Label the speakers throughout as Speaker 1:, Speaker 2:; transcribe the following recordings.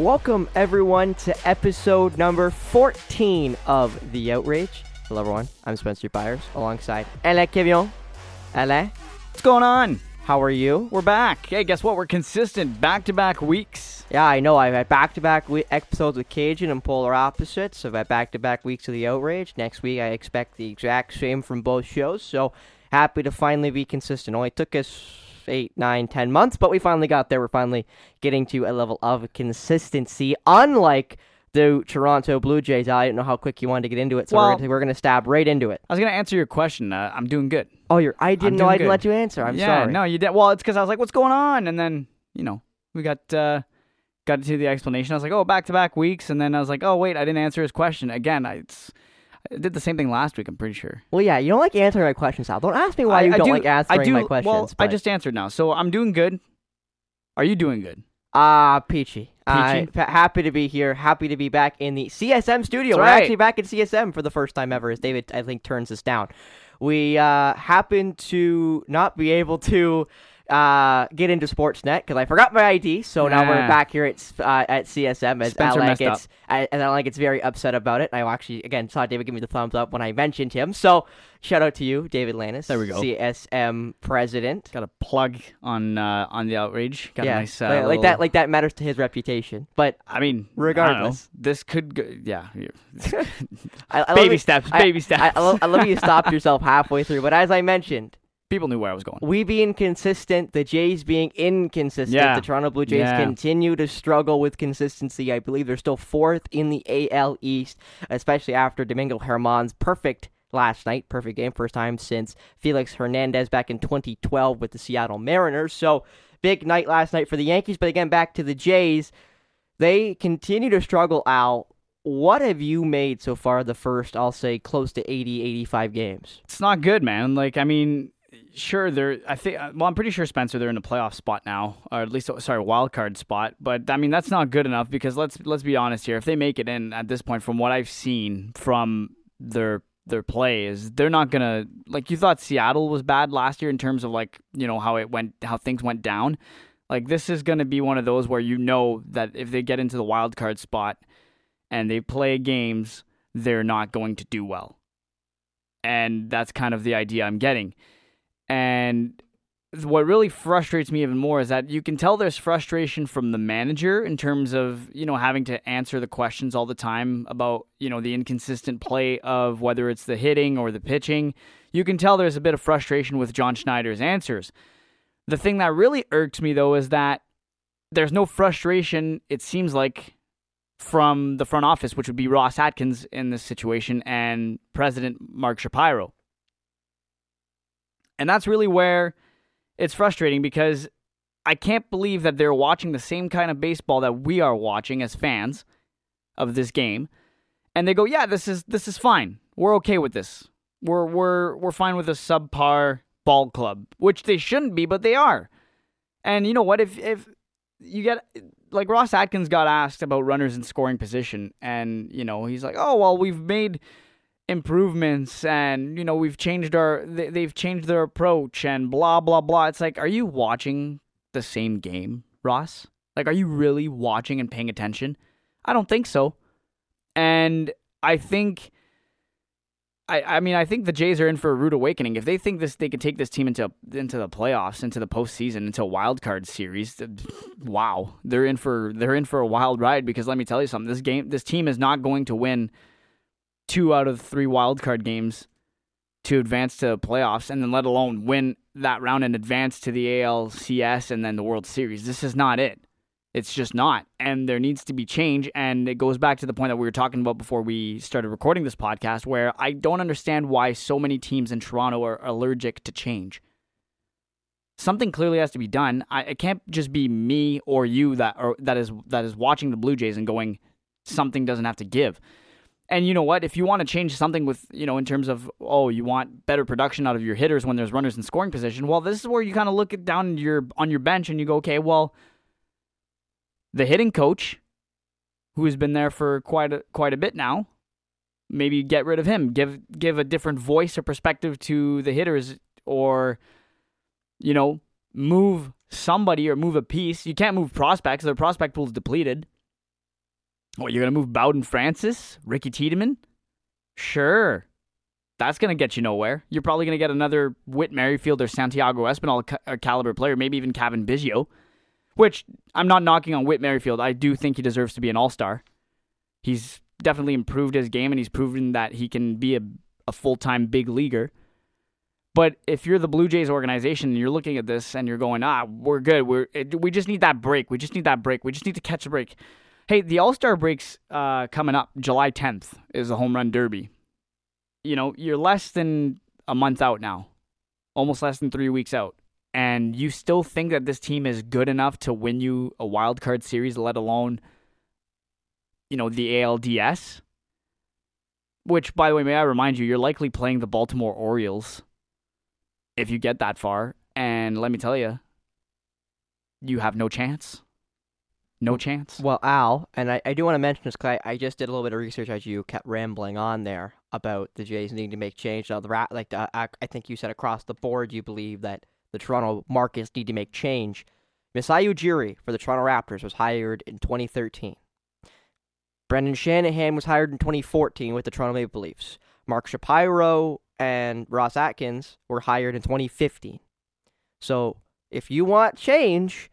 Speaker 1: Welcome everyone to episode number 14 of The Outrage. Hello everyone, I'm Spencer Byers alongside Alain Kevion. Alain,
Speaker 2: What's going on?
Speaker 1: how are you?
Speaker 2: We're back. Hey, guess what? We're consistent back to back weeks.
Speaker 1: Yeah, I know. I've had back-to-back we- episodes with Cajun and Polar Opposites. I've had back-to-back weeks of The Outrage. Next week, I expect the exact same from both shows. So happy to finally be consistent. Only took us eight, nine, ten months, but we finally got there. We're finally getting to a level of consistency. Unlike the Toronto Blue Jays, I don't know how quick you wanted to get into it, so
Speaker 2: Well-
Speaker 1: we're, gonna, stab right into it.
Speaker 2: I was going to answer your question. Uh, I'm doing good.
Speaker 1: Oh, you're. I didn't know I didn't
Speaker 2: good.
Speaker 1: let you answer. I'm
Speaker 2: yeah,
Speaker 1: sorry.
Speaker 2: no, you did. Well, it's because I was like, what's going on? And then, you know, we got. Uh, Got to the explanation. I was like, "Oh, back-to-back weeks," and then I was like, "Oh, wait, I didn't answer his question again." I, it's, I did the same thing last week. I'm pretty sure.
Speaker 1: Well, yeah, you don't like answering my questions, Al. Don't ask me why
Speaker 2: I,
Speaker 1: you
Speaker 2: I
Speaker 1: don't
Speaker 2: do,
Speaker 1: like answering
Speaker 2: I do,
Speaker 1: my questions.
Speaker 2: Well, I just answered now, so I'm doing good. Are you doing good?
Speaker 1: Ah, peachy. I'm
Speaker 2: Peachy?
Speaker 1: happy to be here. Happy to be back in the CSM studio.
Speaker 2: That's
Speaker 1: We're
Speaker 2: right.
Speaker 1: actually back in CSM for the first time ever, as David, I think, turns us down. We uh, happen to not be able to uh, get into Sportsnet because I forgot my ID. So now we're back here at uh, at CSM as
Speaker 2: Spencer messed
Speaker 1: gets I- and Alan gets very upset about it. I actually again saw David give me the thumbs up when I mentioned him. So shout out to you, David Lannis.
Speaker 2: There we go.
Speaker 1: CSM president.
Speaker 2: Got a plug on uh, on the outrage. Got
Speaker 1: yeah,
Speaker 2: a nice uh,
Speaker 1: like, like that. Like that matters to his reputation. But
Speaker 2: I mean,
Speaker 1: Regardless.
Speaker 2: I this could go. Yeah, yeah.
Speaker 1: I, I
Speaker 2: baby steps, baby steps.
Speaker 1: I, I, love, I love you stopped yourself halfway through, but as I mentioned,
Speaker 2: People knew where I was going.
Speaker 1: we being consistent, the Jays being inconsistent,
Speaker 2: Yeah.
Speaker 1: the Toronto Blue Jays
Speaker 2: Yeah.
Speaker 1: continue to struggle with consistency. I believe they're still fourth in the AL East, especially after Domingo Germán's perfect last night, perfect game, first time since Felix Hernandez back in 2012 with the Seattle Mariners. So big night last night for the Yankees, but again, back to the Jays, they continue to struggle out. What have you made so far the first, I'll say, close to 80, 85 games?
Speaker 2: It's not good, man. Like, I mean, sure, they're. I think. Uh, well, I'm pretty sure Spencer they're in a playoff spot now, or at least oh, sorry, wild card spot. But I mean, that's not good enough because let's let's be honest here. If they make it in at this point, from what I've seen from their their play, is they're not gonna like. You thought Seattle was bad last year in terms of like you know how it went, how things went down. Like this is gonna be one of those where you know that if they get into the wild card spot and they play games, they're not going to do well and that's kind of the idea I'm getting. And what really frustrates me even more is that you can tell there's frustration from the manager in terms of, you know, having to answer the questions all the time about, you know, the inconsistent play of whether it's the hitting or the pitching. You can tell there's a bit of frustration with John Schneider's answers. The thing that really irks me though is that there's no frustration, it seems like, from the front office, which would be Ross Atkins in this situation and President Mark Shapiro. And that's really where it's frustrating because I can't believe that they're watching the same kind of baseball that we are watching as fans of this game. And they go, "Yeah, this is this is fine. We're okay with this. We're we're we're fine with a subpar ball club, which they shouldn't be, but they are." And you know what? If if you get like Ross Atkins got asked about runners in scoring position, and you know he's like, "Oh well, we've made improvements, and you know we've changed our they, they've changed their approach, and blah blah blah." It's like, are you watching the same game, Ross? Like, are you really watching and paying attention? I don't think so, and I think. I, I mean I think the Jays are in for a rude awakening if they think this they could take this team into into the playoffs into the postseason into a wild card series. Wow, they're in for they're in for a wild ride because let me tell you something. This game this team is not going to win two out of three wild card games to advance to playoffs, and then let alone win that round and advance to the ALCS and then the World Series. This is not it. It's just not. And there needs to be change. And it goes back to the point that we were talking about before we started recording this podcast, where I don't understand why so many teams in Toronto are allergic to change. Something clearly has to be done. I, it can't just be me or you that or that is that is watching the Blue Jays and going, something doesn't have to give. And you know what? If you want to change something with, you know, in terms of, oh, you want better production out of your hitters when there's runners in scoring position, well, this is where you kind of look down your on your bench and you go, okay, well, the hitting coach, who has been there for quite a quite a bit now, maybe get rid of him. Give give a different voice or perspective to the hitters, or you know, move somebody or move a piece. You can't move prospects; their prospect pool is depleted. What, you're going to move Bowden Francis? Ricky Tiedemann? Sure. That's going to get you nowhere. You're probably going to get another Whit Merrifield or Santiago Espinal ca- uh, caliber player, maybe even Cavan Biggio, which I'm not knocking on Whit Merrifield. I do think he deserves to be an all star. He's definitely improved his game and he's proven that he can be a, a full time big leaguer. But if you're the Blue Jays organization and you're looking at this and you're going, ah, we're good. We're we just need that break. We just need that break. We just need to catch a break. Hey, the All Star breaks uh, coming up. July 10th is the Home Run Derby. You know, you're less than a month out now, almost less than three weeks out, and you still think that this team is good enough to win you a wild card series, let alone, you know, the ALDS. Which, by the way, may I remind you, you're likely playing the Baltimore Orioles if you get that far. And let me tell you, you have no chance. No chance.
Speaker 1: Well, Al, and I, I do want to mention this because I, I just did a little bit of research as you kept rambling on there about the Jays needing to make change. Now, the rat, like uh, I, I think you said across the board, you believe that the Toronto markets need to make change. Masai Ujiri for the Toronto Raptors was hired in 2013. Brendan Shanahan was hired in 2014 with the Toronto Maple Leafs. Mark Shapiro and Ross Atkins were hired in 2015. So if you want change,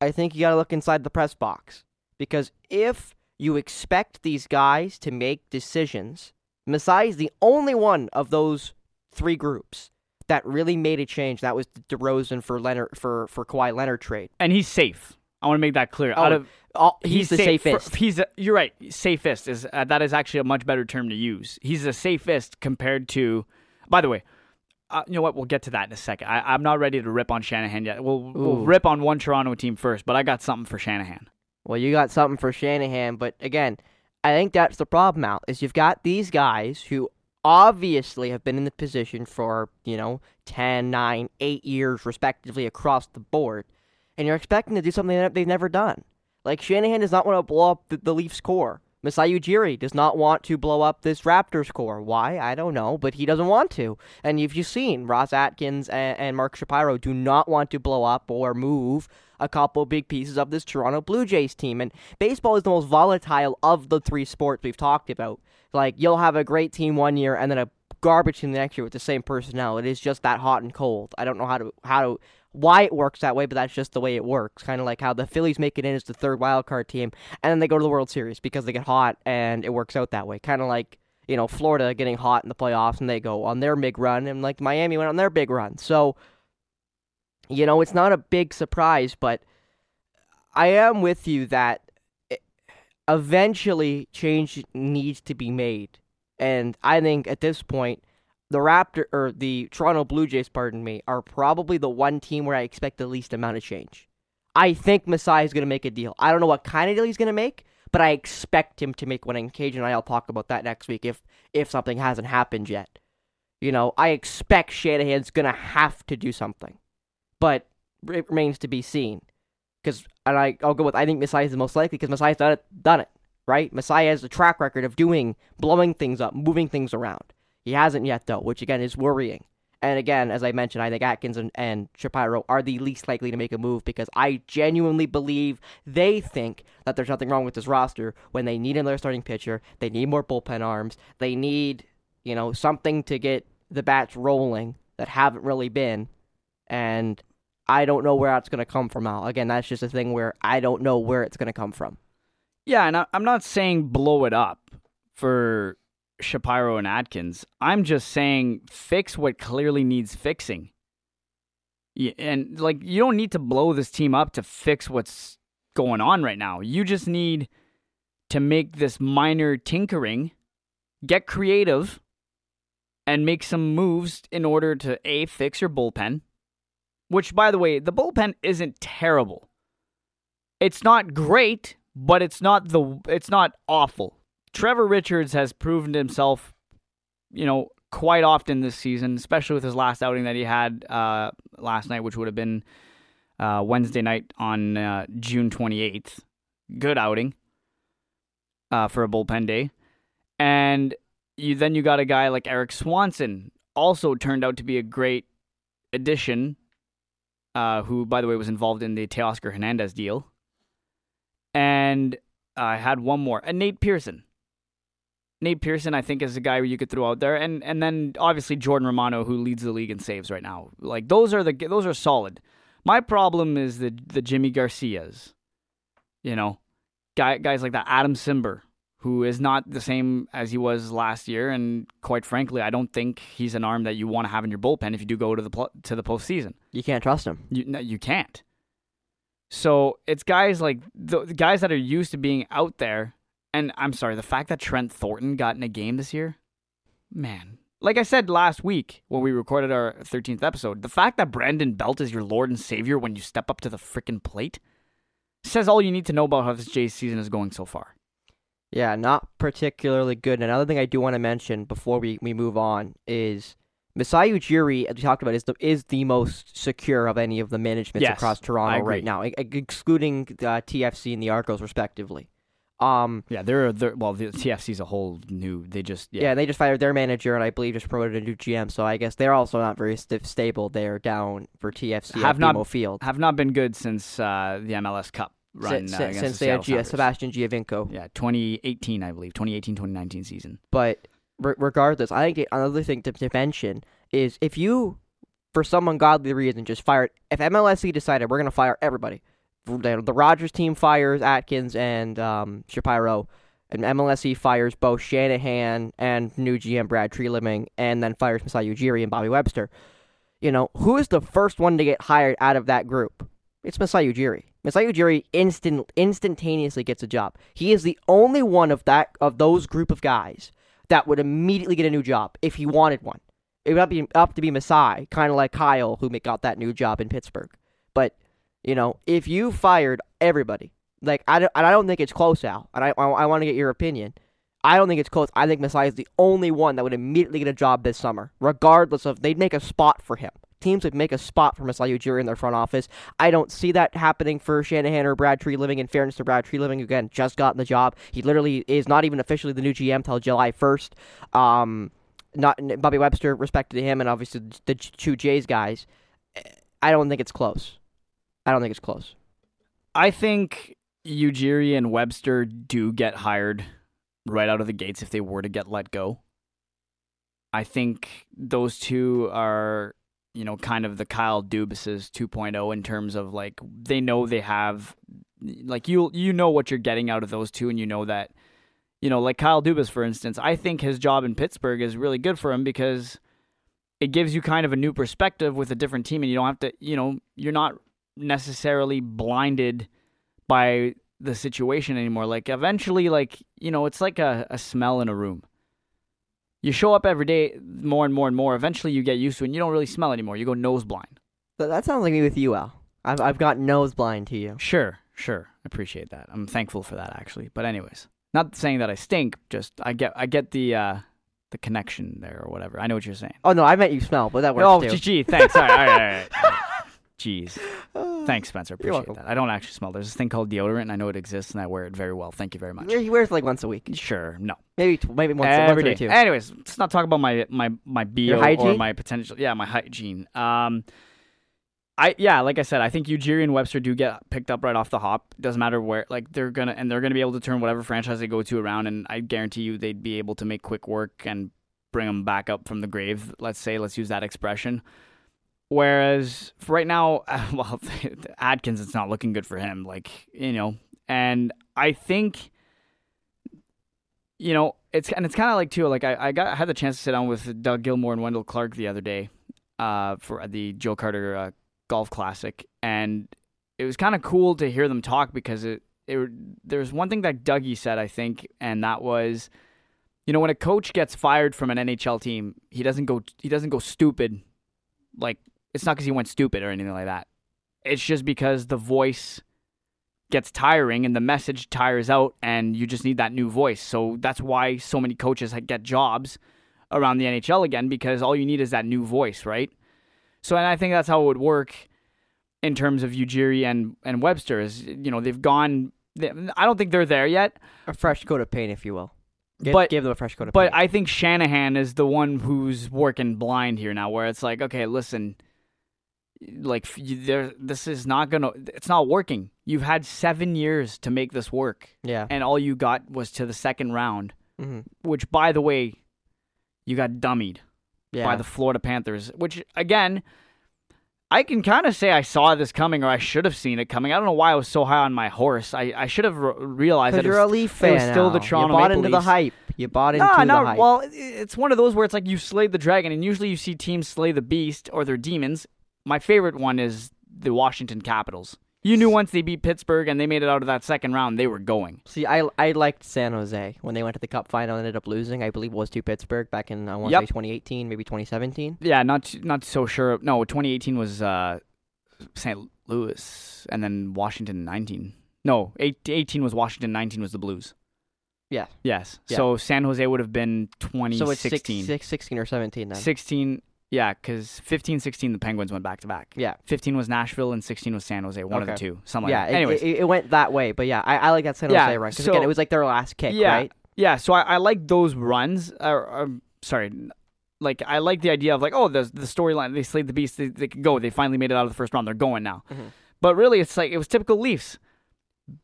Speaker 1: I think you got to look inside the press box. Because if you expect these guys to make decisions, Masai is the only one of those three groups that really made a change. That was the DeRozan for Leonard for for Kawhi Leonard trade,
Speaker 2: and he's safe. I want to make that clear.
Speaker 1: Oh,
Speaker 2: Out of
Speaker 1: all, he's, he's, the
Speaker 2: safe,
Speaker 1: safest.
Speaker 2: For, he's a, you're right. Safest is uh, that is actually a much better term to use. He's the safest compared to by the way, uh, you know what? We'll get to that in a second. I, am not ready to rip on Shanahan yet. We'll, we'll rip on one Toronto team first, but I got something for Shanahan.
Speaker 1: Well, you got something for Shanahan, but again, I think that's the problem out is you've got these guys who obviously have been in the position for, you know, 10, 9, 8 years respectively across the board, and you're expecting to do something that they've never done. Like Shanahan does not want to blow up the, the Leafs core. Masai Ujiri does not want to blow up this Raptors core. Why? I don't know, but he doesn't want to. And if you've seen, Ross Atkins and, and Mark Shapiro do not want to blow up or move a couple big pieces of this Toronto Blue Jays team. And baseball is the most volatile of the three sports we've talked about. Like, you'll have a great team one year and then a garbage team the next year with the same personnel. It is just that hot and cold. I don't know how to how to why it works that way, but that's just the way it works. Kind of like how the Phillies make it in as the third wild card team, and then they go to the World Series because they get hot, and it works out that way. Kind of like you know Florida getting hot in the playoffs, and they go on their big run, and like Miami went on their big run. So you know it's not a big surprise, but I am with you that eventually change needs to be made, and I think at this point the Raptor or the Toronto Blue Jays, pardon me, are probably the one team where I expect the least amount of change. I think Masai is going to make a deal. I don't know what kind of deal he's going to make, but I expect him to make one. And Cage and I'll talk about that next week if if something hasn't happened yet. You know, I expect Shanahan's going to have to do something, but it remains to be seen. Because and I I'll go with I think Masai is the most likely because Masai's done it, done it right. Masai has a track record of doing blowing things up, moving things around. He hasn't yet, though, which again is worrying. And again, as I mentioned, I think Atkins and, and Shapiro are the least likely to make a move because I genuinely believe they think that there's nothing wrong with this roster when they need another starting pitcher. They need more bullpen arms. They need, you know, something to get the bats rolling that haven't really been. And I don't know where that's going to come from, Al. Again, that's just a thing where I don't know where it's going to come from.
Speaker 2: Yeah, and I'm not saying blow it up for Shapiro and Atkins. I'm just saying fix what clearly needs fixing. And like you don't need to blow this team up to fix what's going on right now. You just need to make this minor tinkering, get creative and make some moves in order to a fix your bullpen. Which by the way, the bullpen isn't terrible. It's not great, but it's not the it's not awful. Trevor Richards has proven himself, you know, quite often this season, especially with his last outing that he had uh, last night, which would have been uh, Wednesday night on uh, June 28th. Good outing uh, for a bullpen day. And you then you got a guy like Erik Swanson, also turned out to be a great addition, uh, who, by the way, was involved in the Teoscar Hernandez deal. And I had one more. And Nate Pearson. Nate Pearson, I think, is a guy you could throw out there, and and then obviously Jordan Romano, who leads the league in saves right now. Like those are the those are solid. My problem is the the Yimi Garcias, you know, guy, guys like that. Adam Cimber, who is not the same as he was last year, and quite frankly, I don't think he's an arm that you want to have in your bullpen if you do go to the pl- to the postseason.
Speaker 1: You can't trust him.
Speaker 2: You no, you can't. So it's guys like the guys that are used to being out there, and I'm sorry, the fact that Trent Thornton got in a game this year, man. Like I said last week when we recorded our 13th episode, the fact that Brandon Belt is your Lord and Savior when you step up to the freaking plate says all you need to know about how this Jays season is going so far.
Speaker 1: Yeah, not particularly good. Another thing I do want to mention before we, we move on is Masai Ujiri, as we talked about, is the is the most secure of any of the managements
Speaker 2: Yes,
Speaker 1: across Toronto right now, excluding uh, TFC and the Argos respectively. Um,
Speaker 2: Yeah, they're they're well, the TFC's a whole new. They just
Speaker 1: yeah.
Speaker 2: yeah,
Speaker 1: they just fired their manager and I believe just promoted a new GM. So I guess they're also not very st- stable. They're down for TFC
Speaker 2: Have
Speaker 1: at
Speaker 2: not-
Speaker 1: BMO Field
Speaker 2: have not been good since uh, the MLS Cup run
Speaker 1: since,
Speaker 2: uh,
Speaker 1: since, since
Speaker 2: the
Speaker 1: they had
Speaker 2: Sounders.
Speaker 1: Sebastian Giovinco.
Speaker 2: Yeah, 2018, I believe, 2018, 2019 season.
Speaker 1: But re- regardless, I think another thing to, to mention is if you, for some ungodly reason, just fired. If MLSE decided we're going to fire everybody, the, the Rogers team fires Atkins and um, Shapiro, and MLSE fires both Shanahan and new GM Brad Treliving, and then fires Masai Ujiri and Bobby Webster. You know who is the first one to get hired out of that group? It's Masai Ujiri. Masai Ujiri instant instantaneously gets a job. He is the only one of that of those group of guys that would immediately get a new job if he wanted one. It would be up to be Masai, kind of like Kyle, who got that new job in Pittsburgh. But you know, if you fired everybody, like I don't, I don't think it's close, Al. And I, I, I want to get your opinion. I don't think it's close. I think Masai is the only one that would immediately get a job this summer, regardless of they'd make a spot for him. Teams would make a spot for Masai Ujiri in their front office. I don't see that happening for Shanahan or Brad Treliving. In fairness to Brad Treliving, again, just gotten the job. He literally is not even officially the new GM till July first. Um, not Bobby Webster, respect to him, and obviously the two Jays guys. I don't think it's close. I don't think it's close.
Speaker 2: I think Ujiri and Webster do get hired right out of the gates if they were to get let go. I think those two are, you know, kind of the Kyle Dubises 2.0 in terms of like they know they have, like you you know what you're getting out of those two, and you know that, you know, like Kyle Dubas for instance. I think his job in Pittsburgh is really good for him because it gives you kind of a new perspective with a different team, and you don't have to, you know, you're not necessarily blinded by the situation anymore. Like eventually, like you know, it's like a, a smell in a room. You show up every day more and more and more. Eventually, you get used to it, and you don't really smell anymore. You go nose blind.
Speaker 1: That, that sounds like me with you, Al. I've I've got nose blind to you.
Speaker 2: Sure, sure, I appreciate that. I'm thankful for that actually. But anyways, not saying that I stink. Just I get I get the uh the connection there or whatever. I know what you're saying.
Speaker 1: Oh no, I meant you smell, but that works
Speaker 2: Oh,
Speaker 1: too.
Speaker 2: gee, thanks. All right, all right, all right. all right. Jeez. Thanks, Spencer. Appreciate
Speaker 1: welcome.
Speaker 2: that. I don't actually smell. There's this thing called deodorant, and I know it exists, and I wear it very well. Thank you very much.
Speaker 1: He wears it like once a week,
Speaker 2: Sure, no.
Speaker 1: maybe maybe once,
Speaker 2: Every day.
Speaker 1: two.
Speaker 2: Anyways, let's not talk about my my my bio or my potential. Yeah, my hygiene. Um, I yeah, like I said, I think Ujiri and Webster do get picked up right off the hop. Doesn't matter where. Like they're gonna and they're gonna be able to turn whatever franchise they go to around, and I guarantee you they'd be able to make quick work and bring them back up from the grave. Let's say, let's use that expression. Whereas for right now, well, Atkins, it's not looking good for him. Like you know, and I think you know, it's and it's kind of like too. Like I, I got I had the chance to sit down with Doug Gilmour and Wendell Clark the other day, uh, for the Joe Carter uh, Golf Classic, and it was kind of cool to hear them talk because it, it there's one thing that Dougie said I think, and that was, you know, when a coach gets fired from an NHL team, he doesn't go he doesn't go stupid, like it's not because he went stupid or anything like that. It's just because the voice gets tiring and the message tires out and you just need that new voice. So that's why so many coaches get jobs around the NHL again because all you need is that new voice, right? So and I think that's how it would work in terms of Ujiri and and Webster is you know they've gone they, I don't think they're there yet,
Speaker 1: a fresh coat of paint, if you will. Give,
Speaker 2: But-
Speaker 1: give them a fresh coat of
Speaker 2: but
Speaker 1: paint.
Speaker 2: I think Shanahan is the one who's working blind here now where it's like okay, listen like there this is not going to it's not working. You've had seven years to make this work,
Speaker 1: Yeah.
Speaker 2: and all you got was to the second round,
Speaker 1: hmm
Speaker 2: which, by the way, you got dummied
Speaker 1: Yeah.
Speaker 2: by the Florida Panthers, which again, I can kind of say I saw this coming or I should have seen it coming. I don't know why I was so high on my horse. I, I should have re- realized that
Speaker 1: you're a
Speaker 2: was,
Speaker 1: Leaf
Speaker 2: it was still the
Speaker 1: now.
Speaker 2: Toronto
Speaker 1: You bought
Speaker 2: Maple
Speaker 1: into the hype. You bought into
Speaker 2: Nah,
Speaker 1: the
Speaker 2: no.
Speaker 1: hype.
Speaker 2: Well, it's one of those where it's like you slayed the dragon, and usually you see teams slay the beast or their demons. My favorite one is the Washington Capitals. You knew once they beat Pittsburgh and they made it out of that second round, they were going.
Speaker 1: See, I I liked San Jose when they went to the Cup final and ended up losing. I believe it was to Pittsburgh back in I want to
Speaker 2: Yep.
Speaker 1: say 2018, maybe 2017.
Speaker 2: Yeah, not not so sure. No, 2018 was uh, St. Louis, and then Washington 19. No, 18 was Washington, 19 was the Blues.
Speaker 1: Yeah.
Speaker 2: Yes.
Speaker 1: Yeah.
Speaker 2: So San Jose would have been
Speaker 1: So it's six, six, 16 or 17 then.
Speaker 2: 16, yeah, because 15, 16, the Penguins went back to back.
Speaker 1: Yeah.
Speaker 2: 15 was Nashville and 16 was San Jose. One of the two. Something
Speaker 1: yeah,
Speaker 2: like that. Anyways.
Speaker 1: it, it went that way, but yeah, I, I like that San
Speaker 2: Yeah,
Speaker 1: Jose run because
Speaker 2: so-
Speaker 1: again, it was like their last kick,
Speaker 2: yeah.
Speaker 1: right?
Speaker 2: Yeah, so I, I like those runs. Or, or, sorry, like I like the idea of like, oh, the the storyline. They slayed the beast. They, they can go. They finally made it out of the first round. They're going now.
Speaker 1: Mhm.
Speaker 2: But really, it's like it was typical Leafs.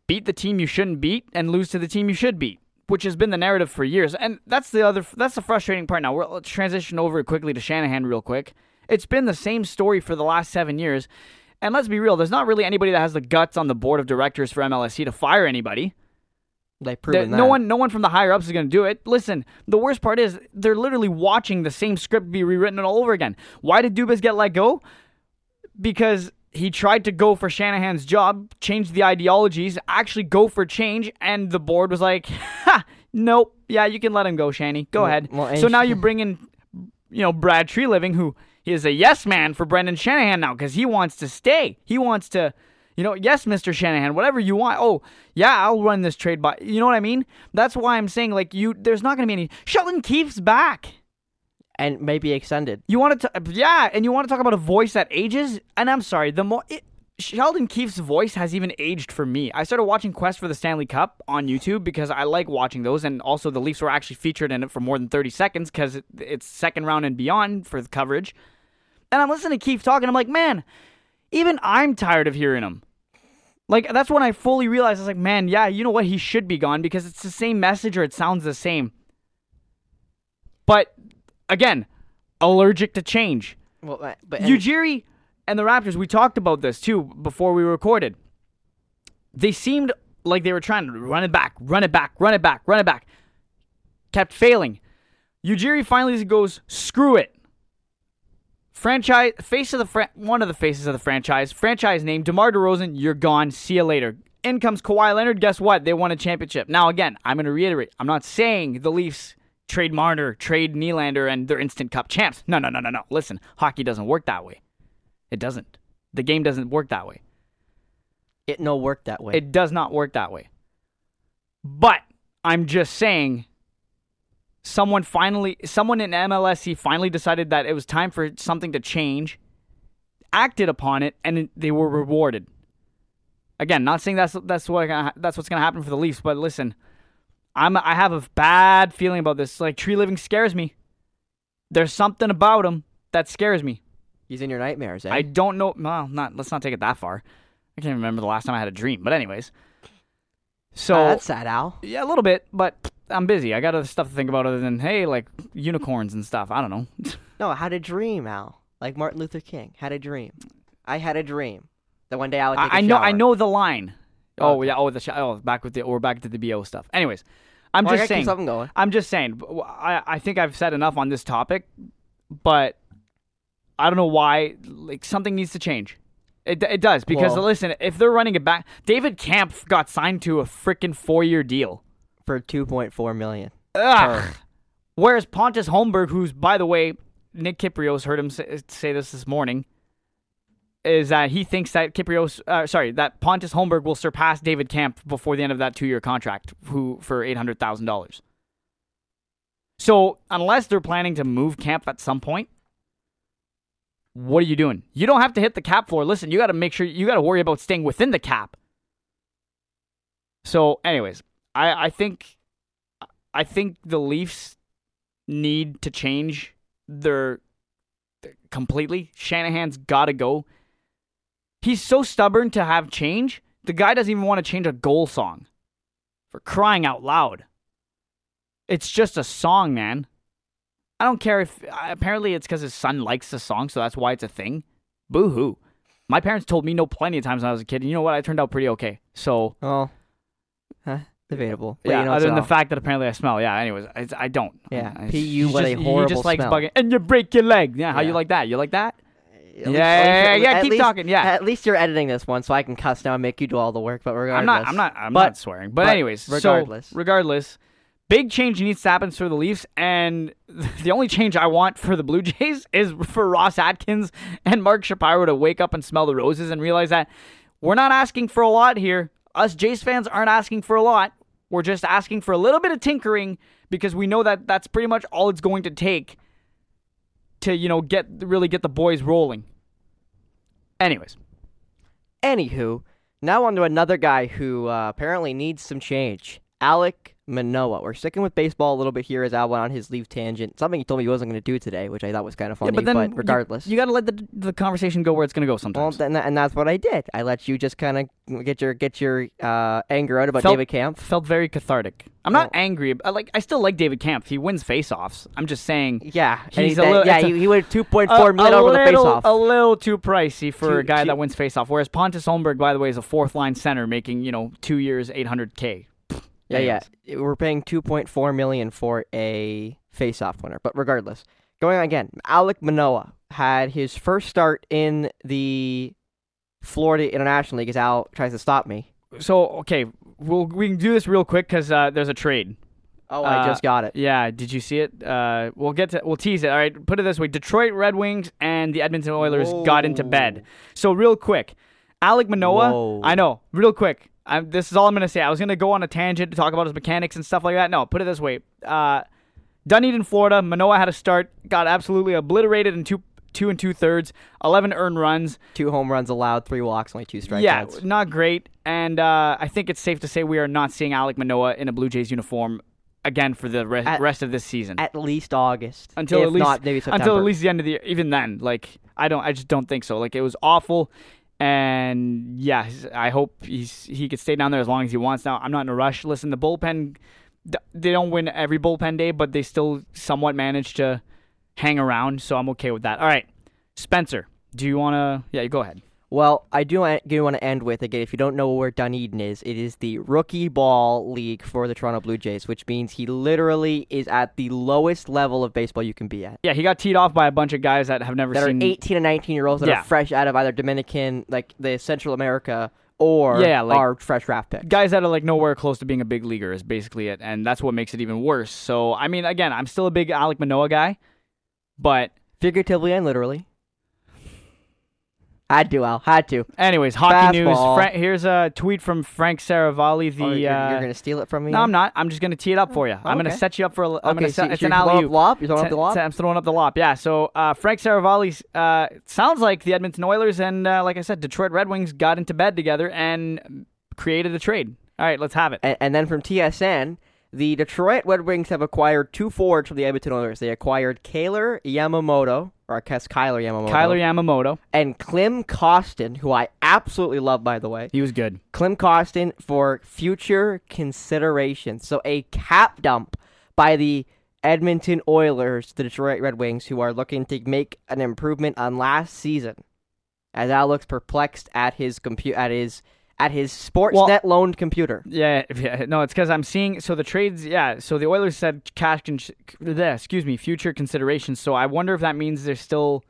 Speaker 2: Beat the team you shouldn't beat and lose to the team you should beat, which has been the narrative for years. And that's the other. That's the frustrating part. Now we're, let's transition over quickly to Shanahan real quick. It's been the same story for the last seven years. And let's be real, there's not really anybody that has the guts on the board of directors for MLSE to fire anybody.
Speaker 1: They
Speaker 2: There-
Speaker 1: proven that.
Speaker 2: no one, no one from the higher ups is going to do it. Listen, the worst part is they're literally watching the same script be rewritten all over again. Why did Dubas get let go? Because he tried to go for Shanahan's job, change the ideologies, actually go for change, and the board was like, "Ha, nope, yeah, you can let him go, Shanny, go
Speaker 1: Well-
Speaker 2: ahead."
Speaker 1: well,
Speaker 2: so now you bring in, you know, Brad Treliving, who is a yes man for Brendan Shanahan now because he wants to stay. He wants to you know, yes, Mr. Shanahan, whatever you want. Oh, yeah, I'll run this trade by. You know what I mean? That's why I'm saying like you. There's not going to be any. Sheldon Keefe's back.
Speaker 1: And maybe extended.
Speaker 2: You want to, yeah, and you want to talk about a voice that ages. And I'm sorry, the more it, Sheldon Keefe's voice has even aged for me. I started watching Quest for the Stanley Cup on YouTube because I like watching those, and also the Leafs were actually featured in it for more than 30 seconds because it, it's second round and beyond for the coverage. And I'm listening to Keefe talking. I'm like, man, even I'm tired of hearing him. Like that's when I fully realized I was like, man, yeah, you know what? He should be gone because it's the same message or it sounds the same. But again, allergic to change.
Speaker 1: Well, uh, but and-
Speaker 2: Ujiri and the Raptors, we talked about this too before we recorded. They seemed like they were trying to run it back, run it back, run it back, run it back. Kept failing. Ujiri finally goes, screw it. Franchise face of the fran- one of the faces of the franchise, franchise name DeMar DeRozan. You're gone. See you later. In comes Kawhi Leonard. Guess what? They won a championship. Now again, I'm going to reiterate. I'm not saying the Leafs trade Marner, trade Nylander, and they're instant cup champs. No, no, no, no, no. Listen, hockey doesn't work that way. It doesn't. The game doesn't work that way.
Speaker 1: it no work that way.
Speaker 2: It does not work that way. But I'm just saying someone finally someone in MLSE finally decided that it was time for something to change, acted upon it and they were rewarded. Again, not saying that's that's what that's what's going to happen for the Leafs, but listen, I'm I have a bad feeling about this. Like Treliving scares me. There's something about him that scares me.
Speaker 1: He's in your nightmares, eh?
Speaker 2: I don't know. Well, not let's not take it that far. I can't remember the last time I had a dream. But anyways, so
Speaker 1: Ah, that's sad, Al.
Speaker 2: yeah, a little bit, but I'm busy. I got other stuff to think about other than hey, like unicorns and stuff. I don't know.
Speaker 1: No, I had a dream, Al. Like Martin Luther King had a dream. I had a dream that one day I would
Speaker 2: I, I know. I know the line. Oh
Speaker 1: Okay.
Speaker 2: yeah. Oh the sh- oh back with the we're back to the bo stuff. Anyways, I'm
Speaker 1: Well,
Speaker 2: just saying.
Speaker 1: something going.
Speaker 2: I'm just saying. I I think I've said enough on this topic, but I don't know why. Like something needs to change. It it does because
Speaker 1: Well-
Speaker 2: listen, if they're running it back, David Kampf got signed to a freaking four year deal.
Speaker 1: for 2.4 million.
Speaker 2: Ugh. Whereas Pontus Holmberg, who's by the way, Nick Kypreos heard him say, say this this morning, is that he thinks that Kypreos, uh, sorry, that Pontus Holmberg will surpass David Kampf before the end of that two year contract, who for eight hundred thousand dollars. So unless they're planning to move Kampf at some point, what are you doing? You don't have to hit the cap floor. Listen, you got to make sure you got to worry about staying within the cap. So, anyways, I I think I think the Leafs need to change their completely. Shanahan's got to go. He's so stubborn to have change The guy doesn't even want to change a goal song. For crying out loud. It's just a song, man. I don't care if uh, apparently it's because his son likes the song, so that's why it's a thing. Boo hoo. My parents told me no plenty of times when I was a kid. And you know what? I turned out pretty okay. So
Speaker 1: Oh, huh, debatable. But
Speaker 2: yeah,
Speaker 1: you know,
Speaker 2: other than the fact that apparently I smell. Yeah. Anyways, I, I don't.
Speaker 1: Yeah, P.U.
Speaker 2: he
Speaker 1: what a
Speaker 2: just- He
Speaker 1: horrible
Speaker 2: just likes
Speaker 1: smell.
Speaker 2: bugging. And you break your leg. Yeah. How
Speaker 1: Yeah.
Speaker 2: you like that? You like that? Yeah,
Speaker 1: least-
Speaker 2: yeah, yeah,
Speaker 1: least-
Speaker 2: yeah, keep
Speaker 1: least-
Speaker 2: talking, yeah.
Speaker 1: At least you're editing this one, so I can cuss now and make you do all the work. But regardless,
Speaker 2: I'm not. I'm not. I'm
Speaker 1: But-
Speaker 2: not swearing. But,
Speaker 1: but
Speaker 2: anyways,
Speaker 1: regardless.
Speaker 2: So, regardless, big change needs to happen for the Leafs, and the only change I want for the Blue Jays is for Ross Atkins and Mark Shapiro to wake up and smell the roses and realize that we're not asking for a lot here. Us Jays fans aren't asking for a lot. We're just asking for a little bit of tinkering because we know that that's pretty much all it's going to take to you know get really get the boys rolling. Anyways,
Speaker 1: Anywho, now on to another guy who uh, apparently needs some change. Alek Manoah. We're sticking with baseball a little bit here as Al went on his leave tangent. Something he told me he wasn't going to do today, which I thought was kind of funny.
Speaker 2: yeah, but then you-
Speaker 1: regardless,
Speaker 2: you, got to let the the conversation go where it's going to go
Speaker 1: well,
Speaker 2: sometimes.
Speaker 1: then, and that's what I did. I let you just kind of get your get your uh, anger out about
Speaker 2: Felt-
Speaker 1: David Kampf.
Speaker 2: felt very cathartic. I'm not
Speaker 1: Oh.
Speaker 2: angry. I like I still like David Kampf. He wins faceoffs. I'm just saying
Speaker 1: Yeah, and
Speaker 2: He's
Speaker 1: he-
Speaker 2: a little-
Speaker 1: yeah.
Speaker 2: a-
Speaker 1: He, he went two point
Speaker 2: a,
Speaker 1: four million
Speaker 2: a
Speaker 1: over the faceoff.
Speaker 2: a little too pricey for
Speaker 1: Too-
Speaker 2: a guy
Speaker 1: too-
Speaker 2: that wins faceoff. Whereas Pontus Holmberg, by the way, is a fourth line center making you know two years 800k.
Speaker 1: Yeah, yeah.
Speaker 2: Anyways.
Speaker 1: We're paying 2.4 million for a face-off winner, but regardless, going on again, Alek Manoah had his first start in the Florida International League. As Al tries to stop me.
Speaker 2: So okay, we'll we can do this real quick because uh, there's a trade.
Speaker 1: Oh, I
Speaker 2: Uh,
Speaker 1: just got it.
Speaker 2: Yeah, did you see it? Uh, we'll get to we'll tease it. All right, put it this way: Detroit Red Wings and the Edmonton Oilers got into bed. So real quick, Alek Manoah.
Speaker 1: Whoa.
Speaker 2: I know, real quick. I'm, this is all I'm gonna say. I was gonna go on a tangent to talk about his mechanics and stuff like that. No, put it this way: uh, Dunedin, Florida. Manoah had a start, got absolutely obliterated in two two and two thirds, eleven earned runs.
Speaker 1: Two home runs allowed, three walks, only two strikeouts.
Speaker 2: Yeah, not great. And uh, I think it's safe to say we are not seeing Alek Manoah in a Blue Jays uniform again for the re-
Speaker 1: At-
Speaker 2: rest of this season.
Speaker 1: At least August,
Speaker 2: until
Speaker 1: if
Speaker 2: at least
Speaker 1: not maybe September.
Speaker 2: until at least the end of the year. Even then, like I don't, I just don't think so. Like it was awful. And yeah, I hope he's he could stay down there as long as he wants. Now I'm not in a rush. Listen, the bullpen, they don't win every bullpen day, but they still somewhat manage to hang around. So I'm okay with that. All right, Spencer, do you want to? Yeah, go ahead.
Speaker 1: Well, I do want to, want to end with again. If you don't know where Dunedin is, it is the rookie ball league for the Toronto Blue Jays, which means he literally is at the lowest level of baseball you can be at.
Speaker 2: Yeah, he got teed off by a bunch of guys that have never
Speaker 1: That are
Speaker 2: seen
Speaker 1: 18 and 19 year olds that
Speaker 2: Yeah.
Speaker 1: are fresh out of either Dominican, like the Central America, or
Speaker 2: Yeah, like-
Speaker 1: are fresh draft picks.
Speaker 2: guys that are like nowhere close to being a big leaguer is basically it, and that's what makes it even worse. So I mean, again, I'm still a big Alek Manoah guy, but
Speaker 1: Figuratively and literally. Had to, Al. Had to.
Speaker 2: anyways, hockey news. Fra- here's a tweet from Frank Seravalli. The
Speaker 1: Oh, you're,
Speaker 2: uh,
Speaker 1: you're going to steal it from me?
Speaker 2: no, I'm not. I'm just gonna tee it up for you. I'm gonna set you up for. A, I'm
Speaker 1: okay,
Speaker 2: gonna
Speaker 1: so,
Speaker 2: set. It's
Speaker 1: so
Speaker 2: an alley
Speaker 1: up the lob? You're throwing up the lop.
Speaker 2: I'm throwing up the lob. Yeah. So uh, Frank Seravalli uh, sounds like the Edmonton Oilers and, uh, like I said, Detroit Red Wings got into bed together and created a trade. All right, let's have it.
Speaker 1: And, and then from TSN, the Detroit Red Wings have acquired two forwards from the Edmonton Oilers. They acquired Kaylor Yamamoto, or I guess Kyler Yamamoto,
Speaker 2: Kyler Yamamoto.
Speaker 1: and Klim Kostin, who I absolutely love, by the way.
Speaker 2: He was good.
Speaker 1: Klim Kostin for future consideration. So a cap dump by the Edmonton Oilers, the Detroit Red Wings, who are looking to make an improvement on last season. As Al looks perplexed at his compu- at his at his Sportsnet loaned computer.
Speaker 2: Yeah, yeah, no, it's because I'm seeing. So the trades, yeah. So the Oilers said cash, con- excuse me, future considerations. So I wonder if that means they're still,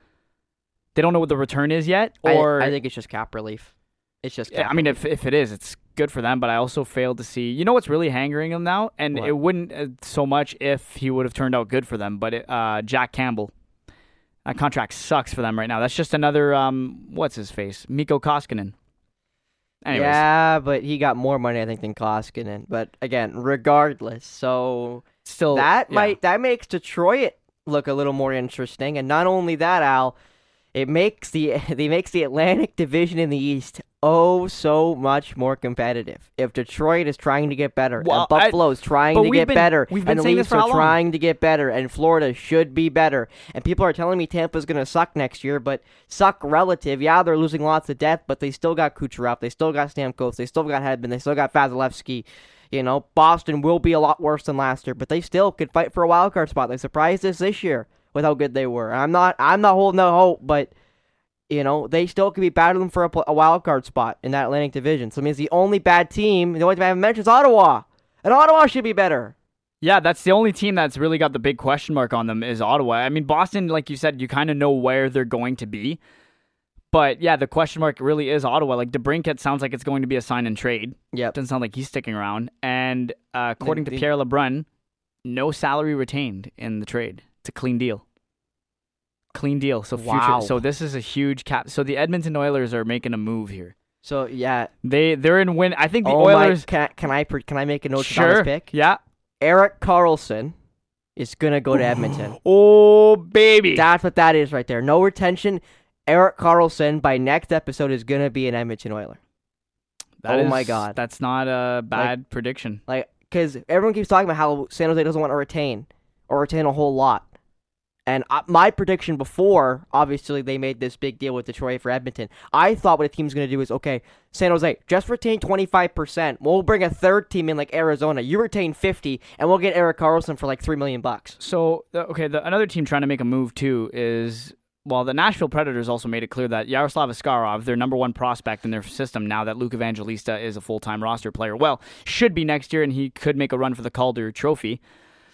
Speaker 2: they don't know what the return is yet, or
Speaker 1: I, think it's just cap relief. It's just.
Speaker 2: Yeah, I mean,
Speaker 1: relief.
Speaker 2: if if it is, it's good for them. But I also failed to see. You know what's really hangering him now, and
Speaker 1: What?
Speaker 2: it wouldn't uh, so much if he would have turned out good for them. But it, uh, Jack Campbell, that contract sucks for them right now. That's just another um, what's his face, Mikko Koskinen. Anyways,
Speaker 1: yeah, but he got more money, I think, than Koskinen. But again, regardless, so
Speaker 2: still
Speaker 1: that
Speaker 2: yeah.
Speaker 1: might that makes Detroit look a little more interesting. And not only that, Al, it makes the it makes the Atlantic Division in the East oh so much more competitive. If Detroit is trying to get better,
Speaker 2: Well,
Speaker 1: and Buffalo is trying to get
Speaker 2: been-
Speaker 1: better, and the Leafs are trying to get better, and Florida should be better, and people are telling me Tampa's going to suck next year, but suck relative. Yeah, they're losing lots of depth, but they still got Kucherov, they still got Stamkos, they still got Hedman, they still got Vasilevskiy. You know, Boston will be a lot worse than last year, but they still could fight for a wild card spot. They surprised us this year with how good they were. I'm not, I'm not holding out hope, but you know they still could be battling for a, a wild card spot in that Atlantic Division. So it means the only bad team, the only team I haven't mentioned is Ottawa, and Ottawa should be better.
Speaker 2: Yeah, that's the only team that's really got the big question mark on them is Ottawa. I mean, Boston, like you said, you kind of know where they're going to be. But yeah, the question mark really is Ottawa. Like DeBrincat sounds like it's going to be a sign and trade.
Speaker 1: Yep.
Speaker 2: Doesn't sound like he's sticking around. And uh, according
Speaker 1: The-
Speaker 2: to Pierre LeBrun, no salary retained in the trade. It's a clean deal. Clean deal. So future.
Speaker 1: Wow.
Speaker 2: So this is a huge cap. So the Edmonton Oilers are making a move here.
Speaker 1: So yeah.
Speaker 2: They they're in win. I think the
Speaker 1: oh
Speaker 2: Oilers.
Speaker 1: my, can I, can I can I make a note
Speaker 2: sure.
Speaker 1: this pick?
Speaker 2: Yeah.
Speaker 1: Erik Karlsson is gonna go to Edmonton.
Speaker 2: Oh baby.
Speaker 1: That's what that is right there. No retention. Erik Karlsson by next episode is gonna be an Edmonton Oiler.
Speaker 2: That
Speaker 1: Oh my God.
Speaker 2: That's not a bad prediction.
Speaker 1: Like, because everyone keeps talking about how San Jose doesn't want to retain or retain a whole lot. And my prediction before, obviously, they made this big deal with Detroit for Edmonton. I thought what a team's going to do is, okay, San Jose, just retain 25%. We'll bring a third team in like Arizona. You retain 50, and we'll get Erik Karlsson for like 3 million bucks.
Speaker 2: So okay, the, another team trying to make a move too is well, the Nashville Predators also made it clear that Yaroslav Askarov, their number one prospect in their system now that Luke Evangelista is a full time roster player, well, should be next year, and he could make a run for the Calder Trophy.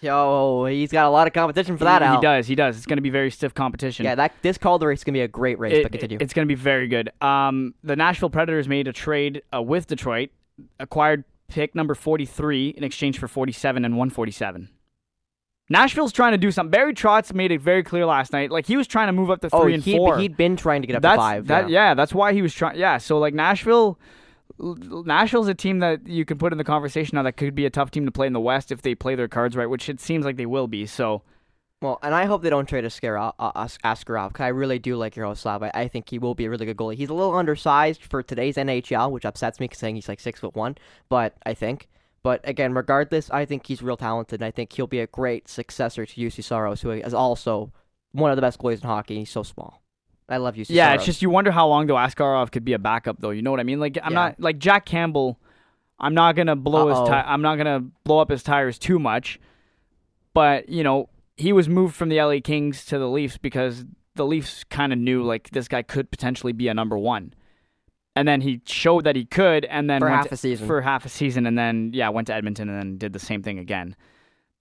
Speaker 1: Yo, he's got a lot of competition for that,
Speaker 2: he, he does, he does. It's going to be very stiff competition.
Speaker 1: Yeah, that this Calder race is going to be a great race,
Speaker 2: It-
Speaker 1: but continue.
Speaker 2: It's going to be very good. Um, the Nashville Predators made a trade uh, with Detroit, acquired pick number 43 in exchange for 47 and 147. Nashville's trying to do something. Barry Trotz made it very clear last night. Like he was trying to move up to three
Speaker 1: oh,
Speaker 2: and
Speaker 1: he'd,
Speaker 2: four.
Speaker 1: he'd been trying to get up
Speaker 2: that's
Speaker 1: to five.
Speaker 2: that.
Speaker 1: yeah.
Speaker 2: Yeah. that's why he was trying. Yeah, so like Nashville, Nashville's a team that you can put in the conversation now that could be a tough team to play in the West if they play their cards right, which it seems like they will be. So
Speaker 1: Well, and I hope they don't trade uh, As- Askarov, because I really do like Yaroslav. I, I think he will be a really good goalie. He's a little undersized for today's NHL, which upsets me, saying he's like six foot one. But I think, but again, regardless, I think he's real talented. and I think he'll be a great successor to Juuse Saros, who is also one of the best goalies in hockey. He's so small. I love Juuse
Speaker 2: yeah, it's just you wonder how long though Askarov could be a backup though. You know what I mean? Like I'm
Speaker 1: Yeah.
Speaker 2: not like Jack Campbell. I'm not gonna blow
Speaker 1: Uh-oh.
Speaker 2: his. Ti- I'm not gonna blow up his tires too much. But you know he was moved from the LA Kings to the Leafs because the Leafs kind of knew like this guy could potentially be a number one. And then he showed that he could, and then
Speaker 1: For
Speaker 2: went
Speaker 1: half
Speaker 2: to-
Speaker 1: a season.
Speaker 2: For half a season, and then yeah, went to Edmonton, and then did the same thing again.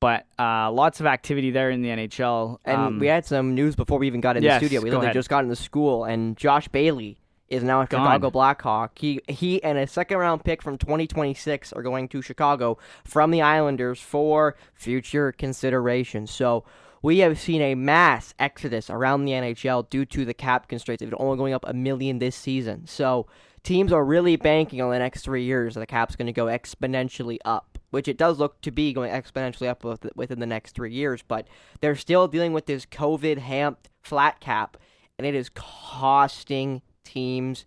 Speaker 2: But uh, lots of activity there in the NHL.
Speaker 1: And
Speaker 2: Um,
Speaker 1: we had some news before we even got in
Speaker 2: yes,
Speaker 1: the studio. We literally just got into school, and Josh Bailey is now a. Chicago Blackhawk. He he and a second round pick from 2026 are going to Chicago from the Islanders for future consideration. So we have seen a mass exodus around the NHL due to the cap constraints. It's only going up a million this season. So teams are really banking on the next three years that the cap's going to go exponentially up, which it does look to be going exponentially up within the next three years. But they're still dealing with this COVID hamped flat cap, and it is costing teams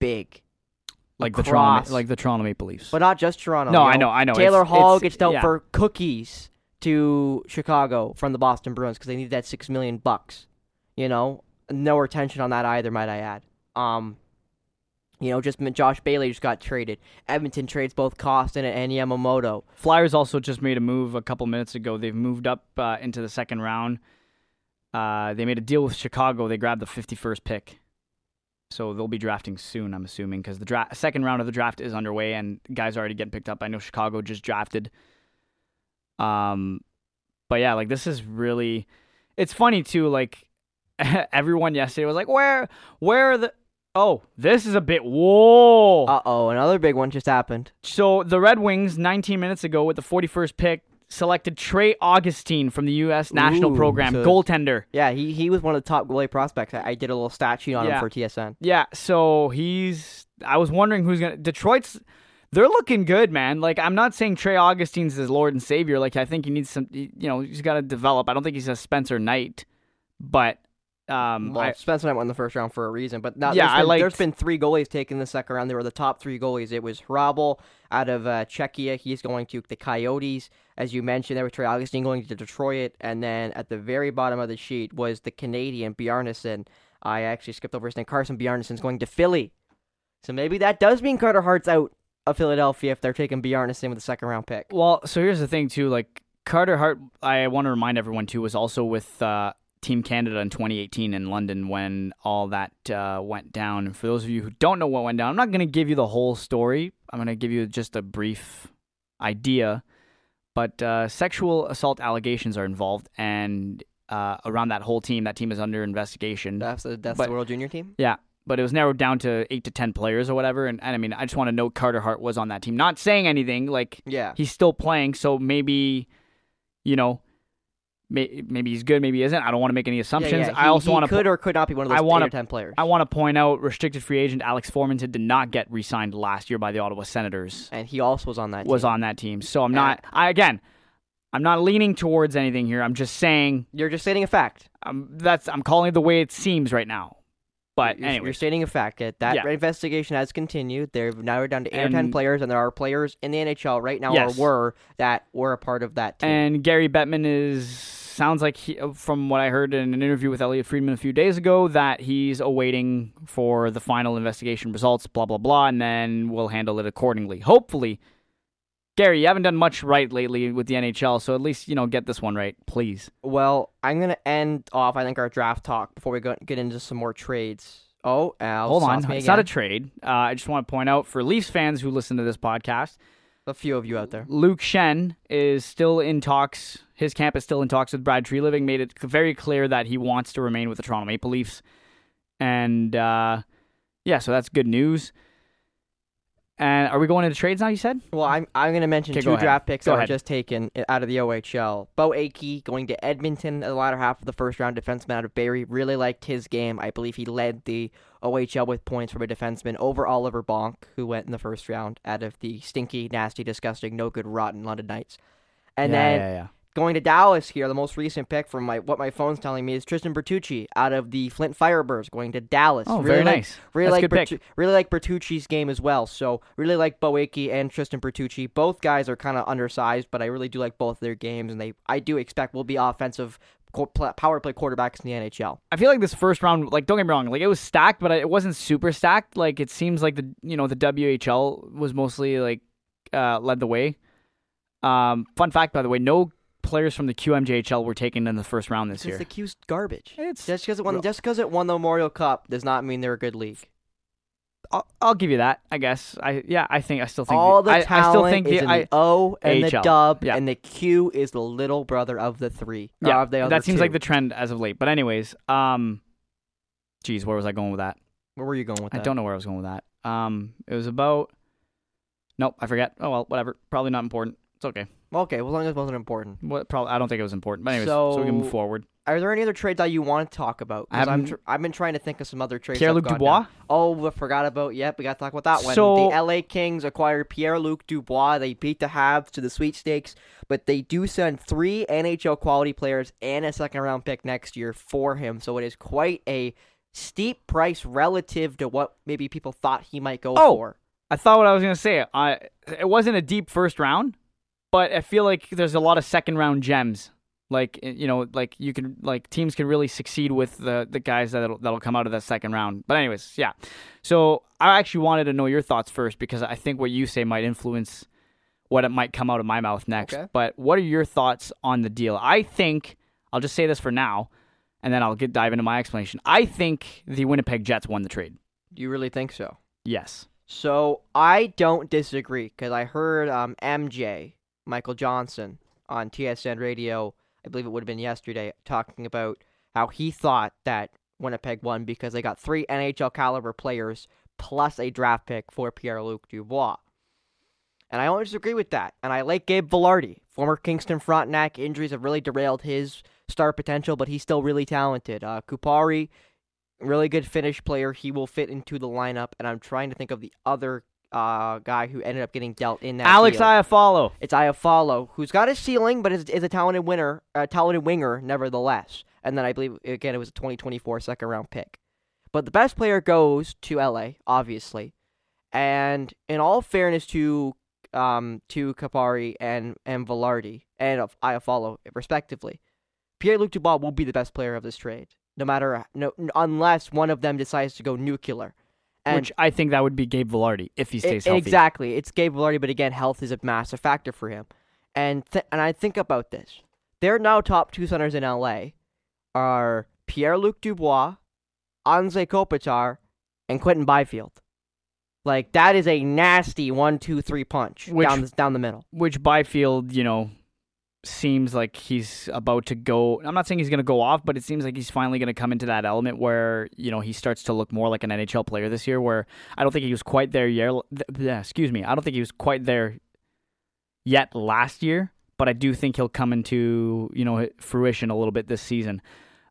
Speaker 1: big.
Speaker 2: like the Toronto, like the Toronto Maple Leafs.
Speaker 1: But not just Toronto.
Speaker 2: No,
Speaker 1: you
Speaker 2: I know, I know.
Speaker 1: Taylor
Speaker 2: It's-
Speaker 1: Hall
Speaker 2: it's-
Speaker 1: gets dealt
Speaker 2: yeah.
Speaker 1: for cookies to Chicago from the Boston Bruins because they need that six million bucks. You know, no retention on that either, might I add. Um, you know, just Josh Bailey just got traded. Edmonton trades both Kostin and Yamamoto.
Speaker 2: Flyers also just made a move a couple minutes ago. They've moved up uh, into the second round. Uh, they made a deal with Chicago. They grabbed the 51st pick. So they'll be drafting soon, I'm assuming, because the dra- second round of the draft is underway and guys are already getting picked up. I know Chicago just drafted. Um, but yeah, like this is really, it's funny too. Like everyone yesterday was like, "Where, where the?" Oh, this is a bit. Whoa!
Speaker 1: Uh oh, another big one just happened.
Speaker 2: So the Red Wings, 19 minutes ago, with the 41st pick, selected Trey Augustine from the U.S. national
Speaker 1: Ooh,
Speaker 2: program,
Speaker 1: so-
Speaker 2: goaltender.
Speaker 1: Yeah, he he was one of the top goalie prospects. I, I did a little stat sheet on
Speaker 2: Yeah.
Speaker 1: him for TSN.
Speaker 2: Yeah, so he's. I was wondering who's gonna. Detroit's. They're looking good, man. Like I'm not saying Trey Augustine's his Lord and Savior. Like I think he needs some. You know, he's got to develop. I don't think he's a Spencer Knight, but Um,
Speaker 1: Well,
Speaker 2: I-
Speaker 1: Spencer Knight won the first round for a reason, but not,
Speaker 2: Yeah,
Speaker 1: there's
Speaker 2: I
Speaker 1: been,
Speaker 2: liked-
Speaker 1: there's been three goalies taken the second round. They were the top three goalies. It was Hrabal out of uh, Czechia. He's going to the Coyotes, as you mentioned. There was Trey Augustine going to Detroit, and then at the very bottom of the sheet was the Canadian Bjarnason. I actually skipped over his name. Carson Bjarnason's going to Philly, so maybe that does mean Carter Hart's out of Philadelphia if they're taking Bjarnason with the second round pick.
Speaker 2: Well, so here's the thing too. Like Carter Hart, I want to remind everyone too, was also with uh, Team Canada in 2018 in London when all that uh, went down. And for those of you who don't know what went down, I'm not going to give you the whole story. I'm going to give you just a brief idea. But uh, sexual assault allegations are involved, and uh, around that whole team, that team is under investigation.
Speaker 1: That's the, that's
Speaker 2: But-
Speaker 1: the World Junior team.
Speaker 2: Yeah, but it was narrowed down to eight to ten players or whatever. And, and I mean, I just want to note Carter Hart was on that team, not saying anything. Like
Speaker 1: Yeah.
Speaker 2: he's still playing, so maybe, you know, may, maybe he's good, maybe he isn't. I don't want to make any assumptions.
Speaker 1: Yeah, yeah.
Speaker 2: I also want to
Speaker 1: could or could not be one of those
Speaker 2: I wanna-
Speaker 1: ten players.
Speaker 2: I want to point out restricted free agent Alex Formanton did not get re-signed last year by the Ottawa Senators.
Speaker 1: and he also was on that.
Speaker 2: Was
Speaker 1: team.
Speaker 2: on that team, so I'm not. I again, I'm not leaning towards anything here. I'm just saying
Speaker 1: You're just stating a fact.
Speaker 2: um, that's I'm calling it the way it seems right now. But
Speaker 1: you're,
Speaker 2: anyway,
Speaker 1: you're stating a fact that that
Speaker 2: Yeah.
Speaker 1: investigation has continued. They've narrowed down to eight or ten players, and there are players in the NHL right now
Speaker 2: Yes.
Speaker 1: or were that were a part of that team.
Speaker 2: And Gary Bettman is sounds like he, from what I heard in an interview with Elliot Friedman a few days ago that he's awaiting for the final investigation results. Blah blah blah, and then we'll handle it accordingly. Hopefully, Gary, you haven't done much right lately with the NHL, so at least you know get this one right, please.
Speaker 1: well, I'm gonna end off. I think our draft talk before we go get into some more trades. Oh, Al,
Speaker 2: Hold on, it's not a trade. Uh, I just want to point out for Leafs fans who listen to this podcast,
Speaker 1: a few of you out there.
Speaker 2: Luke Schenn is still in talks. His camp is still in talks with Brad Treliving, Made it very clear that he wants to remain with the Toronto Maple Leafs, and uh, yeah, so that's good news. And are we going into trades now? You said
Speaker 1: Well, I'm I'm going to mention
Speaker 2: Okay,
Speaker 1: two draft picks
Speaker 2: Go
Speaker 1: that
Speaker 2: ahead.
Speaker 1: were just taken out of the OHL. Beau Akey going to Edmonton the latter half of the first round. Defenseman out of Barrie. Really liked his game. I believe he led the OHL with points from a defenseman over Oliver Bonk, who went in the first round out of the stinky, nasty, disgusting, no good, rotten London Knights. And
Speaker 2: yeah,
Speaker 1: then
Speaker 2: yeah, yeah.
Speaker 1: Going to Dallas here, the most recent pick from my what my phone's telling me is Tristan Bertucci out of the Flint Firebirds going to Dallas.
Speaker 2: Oh,
Speaker 1: really
Speaker 2: very
Speaker 1: like,
Speaker 2: nice.
Speaker 1: Really
Speaker 2: That's
Speaker 1: like
Speaker 2: a good pick.
Speaker 1: Bertu- really like Bertucci's game as well. So really like Beau Akey and Tristan Bertucci. Both guys are kind of undersized, but I really do like both their games, and they I do expect will be offensive power play quarterbacks in the NHL.
Speaker 2: I feel like this first round, like don't get me wrong, like it was stacked, but it wasn't super stacked. Like it seems like the you know the WHL was mostly like uh, led the way. Um, fun fact, by the way, no players from the QMJHL were taken in the first round this
Speaker 1: Because
Speaker 2: year.
Speaker 1: the Q's garbage.
Speaker 2: It's
Speaker 1: Just because it won,
Speaker 2: Well-
Speaker 1: just because it won the Memorial Cup does not mean they're a good league.
Speaker 2: I'll, I'll give you that. I guess. I yeah. I think I still think
Speaker 1: All the
Speaker 2: I,
Speaker 1: talent
Speaker 2: I still think
Speaker 1: is
Speaker 2: the,
Speaker 1: in the O and the dub,
Speaker 2: Yeah.
Speaker 1: and the Q is the little brother of the three.
Speaker 2: yeah.
Speaker 1: of the other
Speaker 2: that seems
Speaker 1: two.
Speaker 2: like the trend as of late. But anyways, um, geez, where was I going with that?
Speaker 1: Where were you going with
Speaker 2: I don't know where I was going with that. Um, it was about. Nope, I forget. Oh well, whatever. Probably not important. It's okay.
Speaker 1: Okay, well, as long as it wasn't important.
Speaker 2: What? Probably. I don't think it was important. But anyways, so, we can move forward.
Speaker 1: Are there any other trades that you want to talk about?
Speaker 2: I
Speaker 1: I'm
Speaker 2: haven't-
Speaker 1: tr- I've been trying to think of some other trades.
Speaker 2: Pierre Luc Dubois.
Speaker 1: down. Oh, we forgot about. Yep, we got to talk about that one.
Speaker 2: So-
Speaker 1: the LA Kings acquired Pierre Luc Dubois. They beat the Habs to the Sweet sweepstakes, but they do send three NHL quality players and a second round pick next year for him. So it is quite a steep price relative to what maybe people thought he might go
Speaker 2: Oh,
Speaker 1: for.
Speaker 2: I thought what I was gonna say. I it wasn't a deep first round, but I feel like there's a lot of second round gems. Like eh, you know, like you can like teams can really succeed with the the guys that'll that'll come out of that second round. But anyways, yeah. So I actually wanted to know your thoughts first because I think what you say might influence what it might come out of my mouth next.
Speaker 1: Okay.
Speaker 2: But what are your thoughts on the deal? I think I'll just say this for now, and then I'll get dive into my explanation. I think the Winnipeg Jets won the trade.
Speaker 1: Do you really think so?
Speaker 2: Yes.
Speaker 1: So I don't disagree because I heard um, MJ Michael Johnson on TSN Radio. I believe it would have been yesterday, talking about how he thought that Winnipeg won because they got three NHL caliber players plus a draft pick for Pierre Luc Dubois. And I don't disagree with that. And I like Gabe Vilardi, former Kingston Frontenac. Injuries have really derailed his star potential, but he's still really talented. Uh, Kupari, really good Finnish player. He will fit into the lineup. And I'm trying to think of the other uh, guy who ended up getting dealt in that.
Speaker 2: Alex
Speaker 1: deal.
Speaker 2: Iafallo.
Speaker 1: It's Iafallo, who's got a ceiling, but is, is a talented winner, a talented winger, nevertheless. and then I believe again it was a 2024 second round pick. But the best player goes to LA, obviously. And in all fairness to um to Kupari and and Vilardi and of Iafallo respectively, Pierre Luc Dubois will be the best player of this trade, no matter no unless one of them decides to go nuclear.
Speaker 2: And Which I think that would be Gabe Vilardi if he stays
Speaker 1: it,
Speaker 2: healthy.
Speaker 1: Exactly, it's Gabe Vilardi, but again, health is a massive factor for him. And th- and I think about this. Their now top two centers in LA are Pierre Luc Dubois, Anze Kopitar, and Quinton Byfield. Like that is a nasty one, two, three punch which, down the, down the middle.
Speaker 2: Which Byfield, you know, seems like he's about to go. I'm not saying he's going to go off, but it seems like he's finally going to come into that element where you know he starts to look more like an NHL player this year. Where I don't think he was quite there yet. Excuse me, I don't think he was quite there yet last year, but I do think he'll come into you know fruition a little bit this season.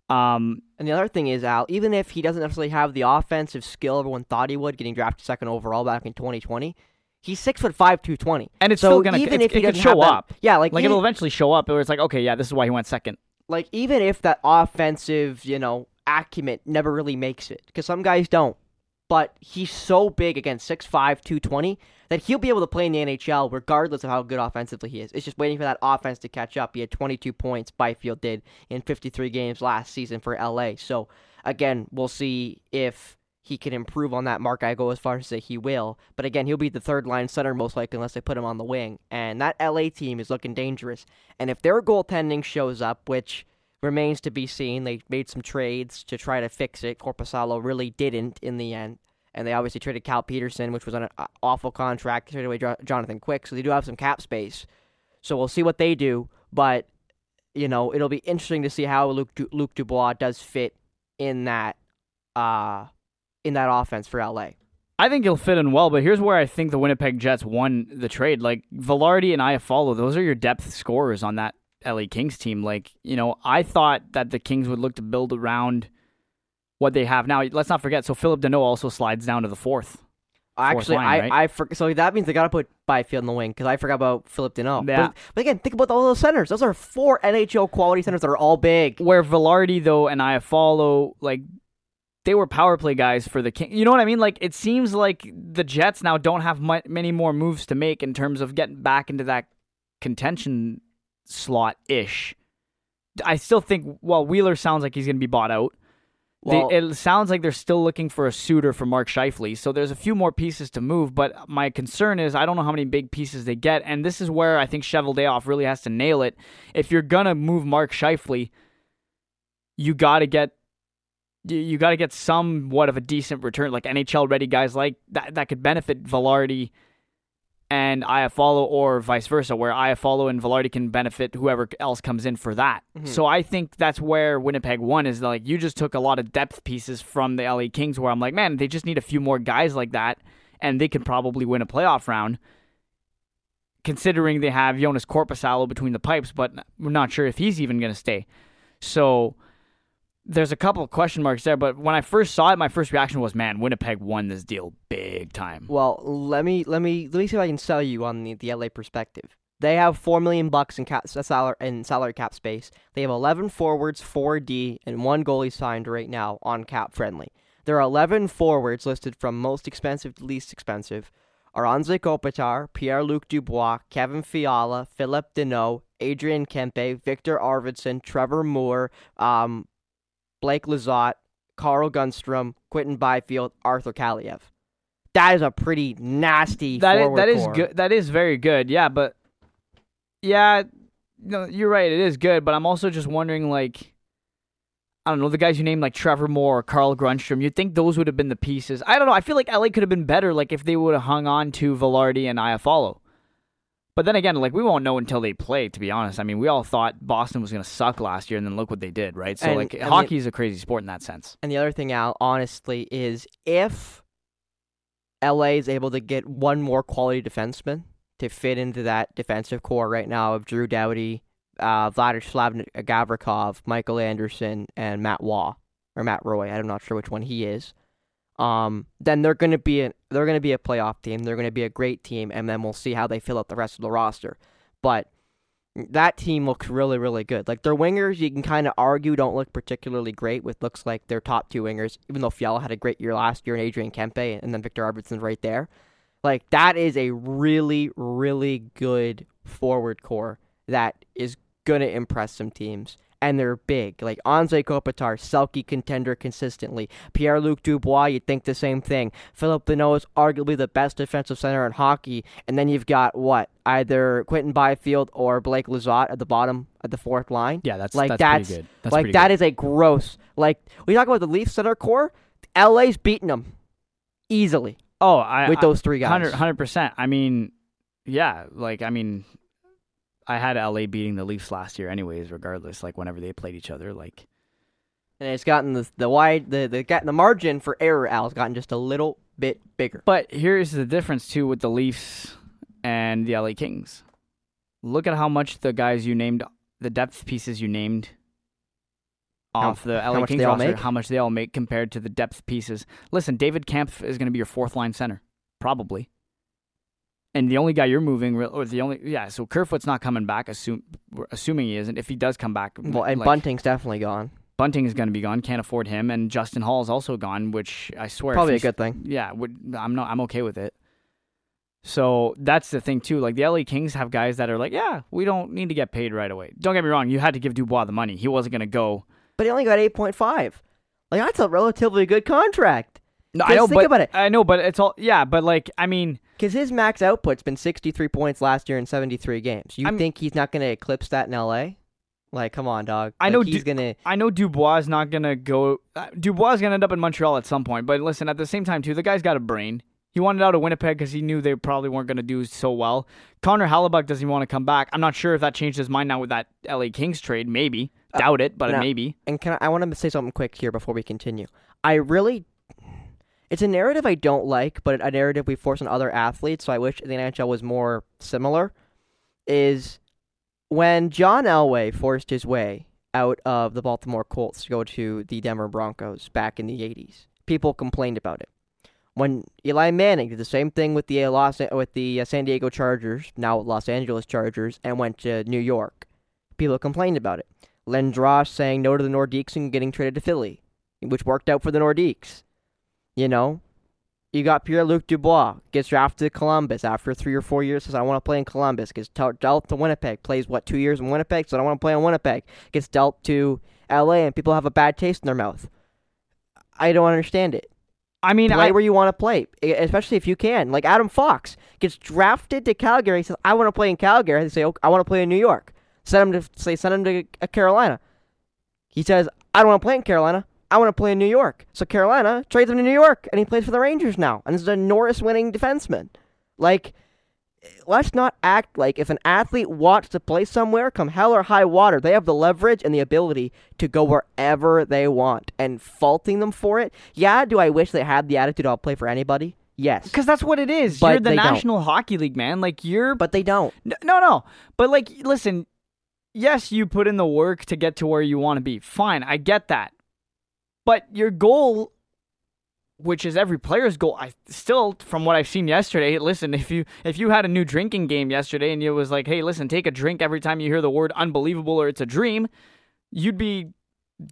Speaker 1: Um, and the other thing is, Al, even if he doesn't necessarily have the offensive skill everyone thought he would, getting drafted second overall back in 2020, He's six foot five, two twenty,
Speaker 2: and it's
Speaker 1: so
Speaker 2: still gonna
Speaker 1: even
Speaker 2: if
Speaker 1: he
Speaker 2: doesn't show up.
Speaker 1: That, yeah, like
Speaker 2: like it'll eventually show up. Where it's like, okay, yeah, this is why he went second.
Speaker 1: Like even if that offensive, you know, acumen never really makes it, because some guys don't. But he's so big again, 6'5", 220, that he'll be able to play in the NHL regardless of how good offensively he is. It's just waiting for that offense to catch up. He had 22 points, Byfield did, in 53 games last season for LA. So, again, we'll see if he can improve on that mark. I go as far as to say he will. But again, he'll be the third line center most likely unless they put him on the wing. And that LA team is looking dangerous. And if their goaltending shows up, which remains to be seen, they made some trades to try to fix it. Korpisalo really didn't in the end. And they obviously traded Cal Petersen, which was an awful contract, traded away Jonathan Quick. So they do have some cap space. So we'll see what they do. But, you know, it'll be interesting to see how Luke, du- Luc Dubois does fit in that uh, in that offense for LA.
Speaker 2: I think he'll fit in well, but here's where I think the Winnipeg Jets won the trade. Like Vilardi and Iafallo, those are your depth scorers on that LA Kings team. Like, you know, I thought that the Kings would look to build around what they have now. Let's not forget, so Philip Danault also slides down to the fourth.
Speaker 1: Actually,
Speaker 2: line,
Speaker 1: I,
Speaker 2: right?
Speaker 1: I for, so that means they got to put Byfield in the wing because I forgot about Philip Danault.
Speaker 2: Yeah.
Speaker 1: But, but, again, think about all those centers. Those are four NHL quality centers that are all big.
Speaker 2: Where Vilardi though and Iafallo, like they were power play guys for the King. You know what I mean? Like it seems like the Jets now don't have many more moves to make in terms of getting back into that contention slot ish. I still think well Wheeler sounds like he's going to be bought out. Well, they, it sounds like they're still looking for a suitor for Mark Scheifele. So there's a few more pieces to move, but my concern is I don't know how many big pieces they get, and this is where I think Cheveldayoff really has to nail it. If you're gonna move Mark Scheifele, you got to get you got to get somewhat of a decent return, like NHL ready guys like that that could benefit Vilardi and Iafallo, or vice versa, where Iafallo and Vilardi can benefit whoever else comes in for that. Mm-hmm. So I think that's where Winnipeg won is like you just took a lot of depth pieces from the LA Kings, where I'm like, man, they just need a few more guys like that, and they can probably win a playoff round. Considering they have Jonas Korpisalo between the pipes, but we're not sure if he's even going to stay. So there's a couple of question marks there, but when I first saw it, my first reaction was, "Man, Winnipeg won this deal big time."
Speaker 1: Well, let me let me let me see if I can sell you on the, the LA perspective. They have four million bucks in cap salary in salary cap space. They have eleven forwards, four D, and one goalie signed right now on cap friendly. There are eleven forwards listed from most expensive to least expensive. Are Anze Kopitar, Pierre-Luc Dubois, Kevin Fiala, Philip Danault, Adrian Kempe, Viktor Arvidsson, Trevor Moore, um, Blake Lizotte, Carl Grundstrom, Quinton Byfield, Arthur Kaliyev. That is a pretty nasty.
Speaker 2: That
Speaker 1: is,
Speaker 2: that is good. That is very good. Yeah, but yeah, no, you're right. It is good, but I'm also just wondering, like, I don't know, the guys you named like Trevor Moore, Carl Grundstrom. You'd think those would have been the pieces. I don't know. I feel like LA could have been better, like if they would have hung on to Vilardi and Iafallo. But then again, like we won't know until they play. To be honest, I mean, we all thought Boston was going to suck last year, and then look what they did, right? So
Speaker 1: and,
Speaker 2: like, hockey is a crazy sport in that sense.
Speaker 1: And the other thing, Al, honestly, is if LA is able to get one more quality defenseman to fit into that defensive core right now of Drew Doughty, uh, Vladislav Gavrikov, Michael Anderson, and Matt Waugh or Matt Roy. I'm not sure which one he is um, then they're going to be a, they're going to be a playoff team. They're going to be a great team, and then we'll see how they fill out the rest of the roster. But that team looks really, really good. Like their wingers, you can kind of argue don't look particularly great. With looks like their top two wingers, even though Fiala had a great year last year, and Adrian Kempe, and then Viktor Arvidsson's right there. Like that is a really, really good forward core that is gonna impress some teams. And they're big. Like Anze Kopitar, Selke contender consistently. Pierre Luc Dubois, you'd think the same thing. Phillip Danault is arguably the best defensive center in hockey. And then you've got what? Either Quinton Byfield or Blake Lizotte at the bottom at the fourth line.
Speaker 2: Yeah, that's
Speaker 1: like
Speaker 2: that's,
Speaker 1: that's,
Speaker 2: pretty good. That's
Speaker 1: like that
Speaker 2: good.
Speaker 1: is a gross. Like we talk about the Leafs center core, LA's beating them easily
Speaker 2: Oh, I
Speaker 1: with those three guys.
Speaker 2: 100 percent. I mean, yeah, like I mean, I had LA beating the Leafs last year, anyways. Regardless, like whenever they played each other, like
Speaker 1: and it's gotten the the wide the the the margin for error. Al has gotten just a little bit bigger.
Speaker 2: But here's the difference too with the Leafs and the LA Kings. Look at how much the guys you named, the depth pieces you named
Speaker 1: How-
Speaker 2: off the
Speaker 1: how
Speaker 2: LA
Speaker 1: much
Speaker 2: Kings roster,
Speaker 1: make?
Speaker 2: how much they all make compared to the depth pieces. Listen, David Kampf is going to be your fourth line center, probably. And the only guy you're moving, or the only yeah, so Kerfoot's not coming back. Assume, assuming he isn't. If he does come back,
Speaker 1: Well, and
Speaker 2: like,
Speaker 1: Bunting's definitely gone.
Speaker 2: Bunting is going to be gone. Can't afford him, and Justin Holl is also gone. Which I swear,
Speaker 1: Probably a good thing.
Speaker 2: yeah, would, I'm not. I'm okay with it. So that's the thing too. Like the LA Kings have guys that are like, yeah, we don't need to get paid right away. Don't get me wrong. You had to give Dubois the money. He wasn't going to go.
Speaker 1: But he only got eight point five. Like that's a relatively good contract.
Speaker 2: No, I know,
Speaker 1: think
Speaker 2: but
Speaker 1: about it.
Speaker 2: I know, but it's all yeah. But like, I mean,
Speaker 1: Because his max output's been 63 points last year in 73 games. You
Speaker 2: I'm-
Speaker 1: think he's not going to eclipse that in LA? Like, come on, dog.
Speaker 2: I
Speaker 1: Like,
Speaker 2: know
Speaker 1: he's
Speaker 2: Du-
Speaker 1: going to.
Speaker 2: I know Dubois is not going to go. Uh, Dubois is going to end up in Montreal at some point. But listen, at the same time too, the guy's got a brain. He wanted out of Winnipeg because he knew they probably weren't going to do so well. Connor Hellebuyck doesn't want to come back. I'm not sure if that changed his mind now with that LA Kings trade. Maybe
Speaker 1: Uh,
Speaker 2: doubt it, but
Speaker 1: no.
Speaker 2: maybe.
Speaker 1: And can I, I want to say something quick here before we continue. I really. It's a narrative I don't like, but a narrative we force on other athletes, so I wish the NHL was more similar. Is when John Elway forced his way out of the Baltimore Colts to go to the Denver Broncos back in the 80s, people complained about it. When Eli Manning did the same thing with the uh, Los with the uh, San Diego Chargers, now Los Angeles Chargers, and went to New York, people complained about it. Lindros saying no to the Nordiques and getting traded to Philly, which worked out for the Nordiques. You know, you got Pierre Luc Dubois gets drafted to Columbus after three or four years. Says I want to play in Columbus. Gets t- dealt to Winnipeg. Plays what two years in Winnipeg. So I don't want to play in Winnipeg. Gets dealt to L.A. and people have a bad taste in their mouth. I don't understand it.
Speaker 2: I mean,
Speaker 1: Play
Speaker 2: I,
Speaker 1: where you want to play, especially if you can. Like Adam Fox gets drafted to Calgary. Says I want to play in Calgary. They say "Okay, I want to play in New York. Send him to say send him to uh, Carolina. He says I don't want to play in Carolina. I want to play in New York. So Carolina trades him to New York, and he plays for the Rangers now, and is a Norris-winning defenseman. Like, let's not act like if an athlete wants to play somewhere, come hell or high water, they have the leverage and the ability to go wherever they want. And faulting them for it, yeah, do I wish they had the attitude I'll play for anybody? Yes,
Speaker 2: because that's what it is.
Speaker 1: But
Speaker 2: you're the
Speaker 1: they don't.
Speaker 2: National Hockey League, man. Like you're,
Speaker 1: but they don't.
Speaker 2: N- no, no. But like, listen. Yes, you put in the work to get to where you want to be. Fine, I get that. But your goal, which is every player's goal, I still, from what I've seen yesterday. Listen, if you if you had a new drinking game yesterday and it was like, hey, listen, take a drink every time you hear the word unbelievable or it's a dream, you'd be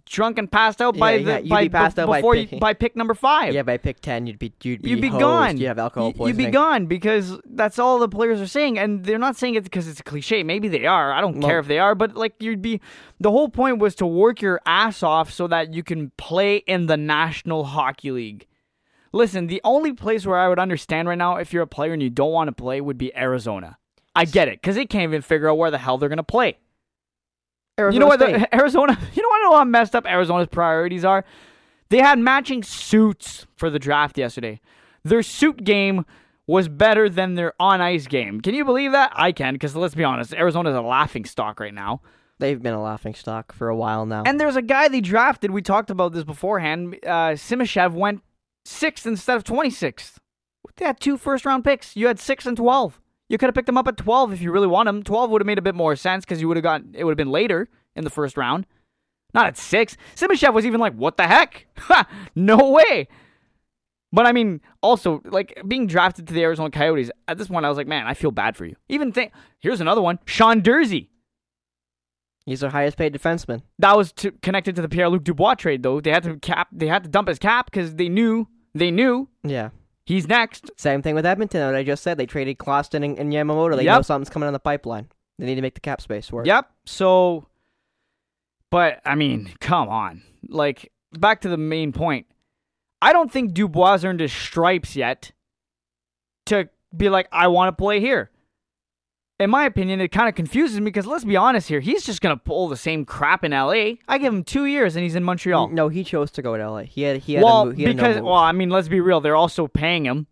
Speaker 2: drunk and passed out by
Speaker 1: Yeah,
Speaker 2: the
Speaker 1: yeah,
Speaker 2: by
Speaker 1: be passed out by
Speaker 2: before you, by pick number five.
Speaker 1: Yeah, by pick ten, you'd be you'd be,
Speaker 2: You'd be
Speaker 1: hosed,
Speaker 2: gone.
Speaker 1: You'd have alcohol poisoning.
Speaker 2: You'd be gone because that's all the players are saying, and they're not saying it because it's a cliche. Maybe they are. I don't
Speaker 1: Well-
Speaker 2: care if they are, but like you'd be. The whole point was to work your ass off so that you can play in the National Hockey League. Listen, the only place where I would understand right now if you're a player and you don't want to play would be Arizona. I get it because they can't even figure out where the hell they're gonna play.
Speaker 1: Arizona
Speaker 2: you know what? The, Arizona. You know what? How messed up Arizona's priorities are. They had matching suits for the draft yesterday. Their suit game was better than their on ice game. Can you believe that? I can, because let's be honest, Arizona's a laughing stock right now.
Speaker 1: They've been a laughing stock for a while now.
Speaker 2: And there's a guy they drafted. We talked about this beforehand. Uh, Simashev went sixth instead of 26th. They had two first round picks. You had six and 12. You could have picked him up at 12 if you really want him. 12 would have made a bit more sense because you would have gotten it would have been later in the first round, not at six. Simashev was even like, "What the heck? No way." But I mean, also like being drafted to the Arizona Coyotes at this point, I was like, "Man, I feel bad for you." Even think here's another one: Sean Durzi.
Speaker 1: He's their highest paid defenseman.
Speaker 2: That was to, connected to the Pierre Luc Dubois trade, though. They had to cap. They had to dump his cap because they knew they knew
Speaker 1: Yeah.
Speaker 2: He's next.
Speaker 1: Same thing with Edmonton. What I just said, they traded Kostin and, and Yamamoto. They
Speaker 2: Yep.
Speaker 1: know something's coming on the pipeline. They need to make the cap space work.
Speaker 2: Yep. So, but I mean, come on. Like back to the main point. I don't think Dubois earned his stripes yet to be like, I want to play here. In my opinion, it kind of confuses me because let's be honest here, he's just gonna pull the same crap in LA. I give him two years and he's in Montreal.
Speaker 1: No, he chose to go to LA. He had he had
Speaker 2: well,
Speaker 1: a move. He had
Speaker 2: because
Speaker 1: no
Speaker 2: well, I mean, let's be real. They're also paying him.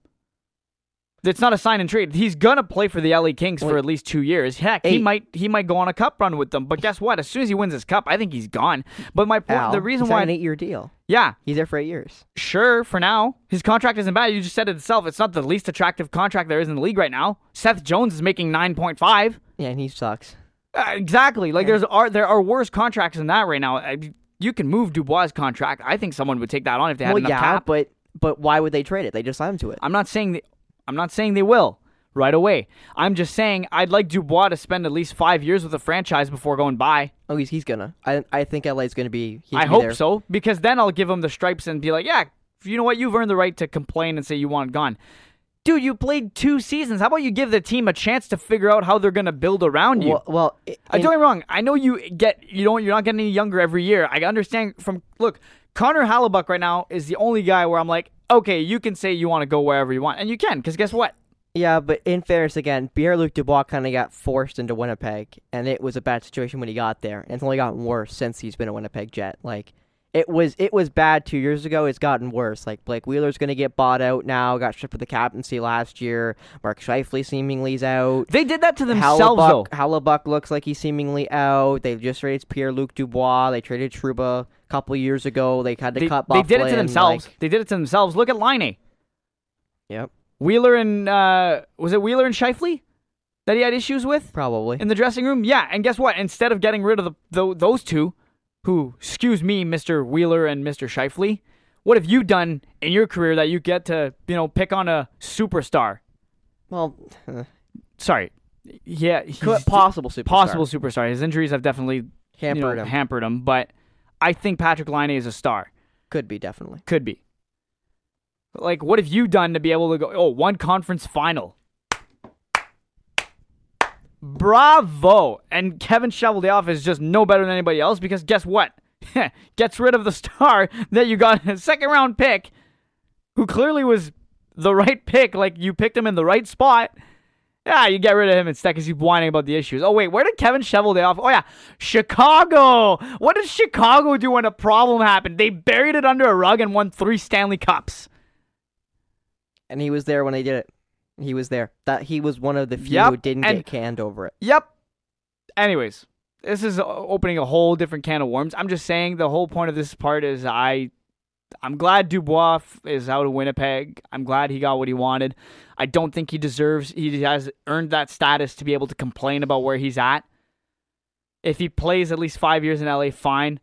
Speaker 2: It's not a sign and trade. He's gonna play for the LA Kings for at least two years. Heck, he might he might go on a cup run with them. But guess what? As soon as he wins his cup, I think he's gone. But my point,
Speaker 1: Al,
Speaker 2: the reason why,
Speaker 1: an eight-year deal.
Speaker 2: yeah,
Speaker 1: He's there for eight years.
Speaker 2: sure, for now, his contract isn't bad. You just said it itself. It's not the least attractive contract there is in the league right now. Seth Jones is making nine point five.
Speaker 1: Yeah, and he sucks.
Speaker 2: Uh, exactly. Like there's are there are worse contracts than that right now. I, you can move Dubois' contract. I think someone would take that on if they had
Speaker 1: well,
Speaker 2: enough
Speaker 1: yeah,
Speaker 2: cap.
Speaker 1: but but why would they trade it? They just signed him to it.
Speaker 2: I'm not saying they, I'm not saying they will right away. I'm just saying I'd like Dubois to spend at least five years with the franchise before going by.
Speaker 1: Oh, he's he's gonna. I I think LA's gonna be. he's
Speaker 2: I hope
Speaker 1: there.
Speaker 2: so because then I'll give him the stripes and be like, yeah, you know what? You've earned the right to complain and say you want gone. Dude, you played two seasons. How about you give the team a chance to figure out how they're going to build around you?
Speaker 1: Well, well i-
Speaker 2: Uh, don't get me wrong. I know you get you don't you're not getting any younger every year. I understand from look, Connor Hellebuyck right now is the only guy where I'm like, okay, you can say you want to go wherever you want, and you can because guess what?
Speaker 1: yeah, but in fairness, again, Pierre Luc Dubois kind of got forced into Winnipeg, and it was a bad situation when he got there, and it's only gotten worse since he's been a Winnipeg Jet. Like. It was it was bad two years ago. It's gotten worse. Like Blake Wheeler's gonna get bought out now. Got stripped of the captaincy last year. Mark Scheifele seemingly's out.
Speaker 2: They did that to themselves though.
Speaker 1: Hellebuyck, Hellebuyck looks like he's seemingly out. They just traded Pierre Luc Dubois. They traded Trouba couple years ago. They had to
Speaker 2: They,
Speaker 1: cut.
Speaker 2: they did it to themselves.
Speaker 1: like-
Speaker 2: they did it to themselves. Look at Laine.
Speaker 1: yep,
Speaker 2: Wheeler and uh, was it Wheeler and Scheifele that he had issues with
Speaker 1: probably.
Speaker 2: in the dressing room? Yeah, and guess what? Instead of getting rid of the, tho- those two, who excuse me, Mister Wheeler and Mister Scheifele, what have you done in your career that you get to you know pick on a superstar?
Speaker 1: well, uh,
Speaker 2: Sorry, yeah, he's
Speaker 1: possible superstar.
Speaker 2: possible superstar. His injuries have definitely
Speaker 1: hampered
Speaker 2: you know,
Speaker 1: him.
Speaker 2: hampered him, but I think Patrik Laine is a star.
Speaker 1: Could be definitely.
Speaker 2: Could be. Like, what have you done to be able to go? Oh, one conference final. Bravo! And Kevin Cheveldayoff is just no better than anybody else because guess what? Gets rid of the star that you got in a second round pick, who clearly was the right pick. Like you picked him in the right spot. Yeah, you get rid of him instead because he's whining about the issues. Oh wait, where did Kevin Cheveldayoff? Oh yeah, Chicago. What did Chicago do when a problem happened? They buried it under a rug and won three Stanley Cups.
Speaker 1: And he was there when they did it. He was there. That he was one of the few
Speaker 2: Yep,
Speaker 1: who didn't
Speaker 2: and-
Speaker 1: get canned over it.
Speaker 2: Yep. Anyways, this is opening a whole different can of worms. I'm just saying the whole point of this part is I I'm glad Dubois is out of Winnipeg. I'm glad he got what he wanted. I don't think he deserves he has earned that status to be able to complain about where he's at. If he plays at least 5 years in LA, fine.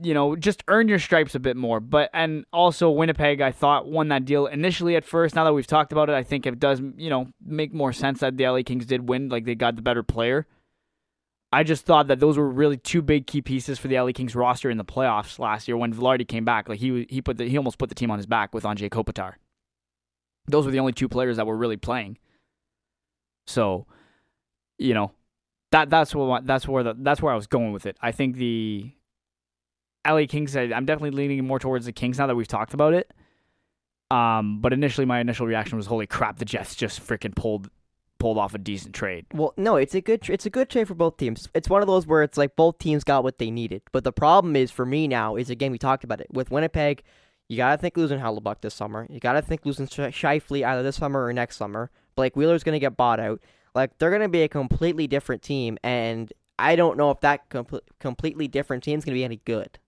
Speaker 2: You know, just earn your stripes a bit more. But and also Winnipeg I thought won that deal initially at first. Now that we've talked about it, I think it does, you know, make more sense that the LA Kings did win like they got the better player. I just thought that those were really two big key pieces for the LA Kings roster in the playoffs last year when Vilardi came back. Like he he put the, he almost put the team on his back with Anze Kopitar. Those were the only two players that were really playing. So, you know, that that's what that's where the that's where I was going with it. I think the LA Kings. I'm definitely leaning more towards the Kings now that we've talked about it. Um, but initially, my initial reaction was, "Holy crap! The Jets just freaking pulled pulled off a decent trade."
Speaker 1: Well, no, it's a good it's a good trade for both teams. It's one of those where it's like both teams got what they needed. But the problem is for me now is again we talked about it with Winnipeg. You gotta think losing Hellebuyck this summer. You gotta think losing Sh- Scheifele either this summer or next summer. Blake Wheeler's gonna get bought out. Like they're gonna be a completely different team, and I don't know if that com- completely different team's gonna be any good.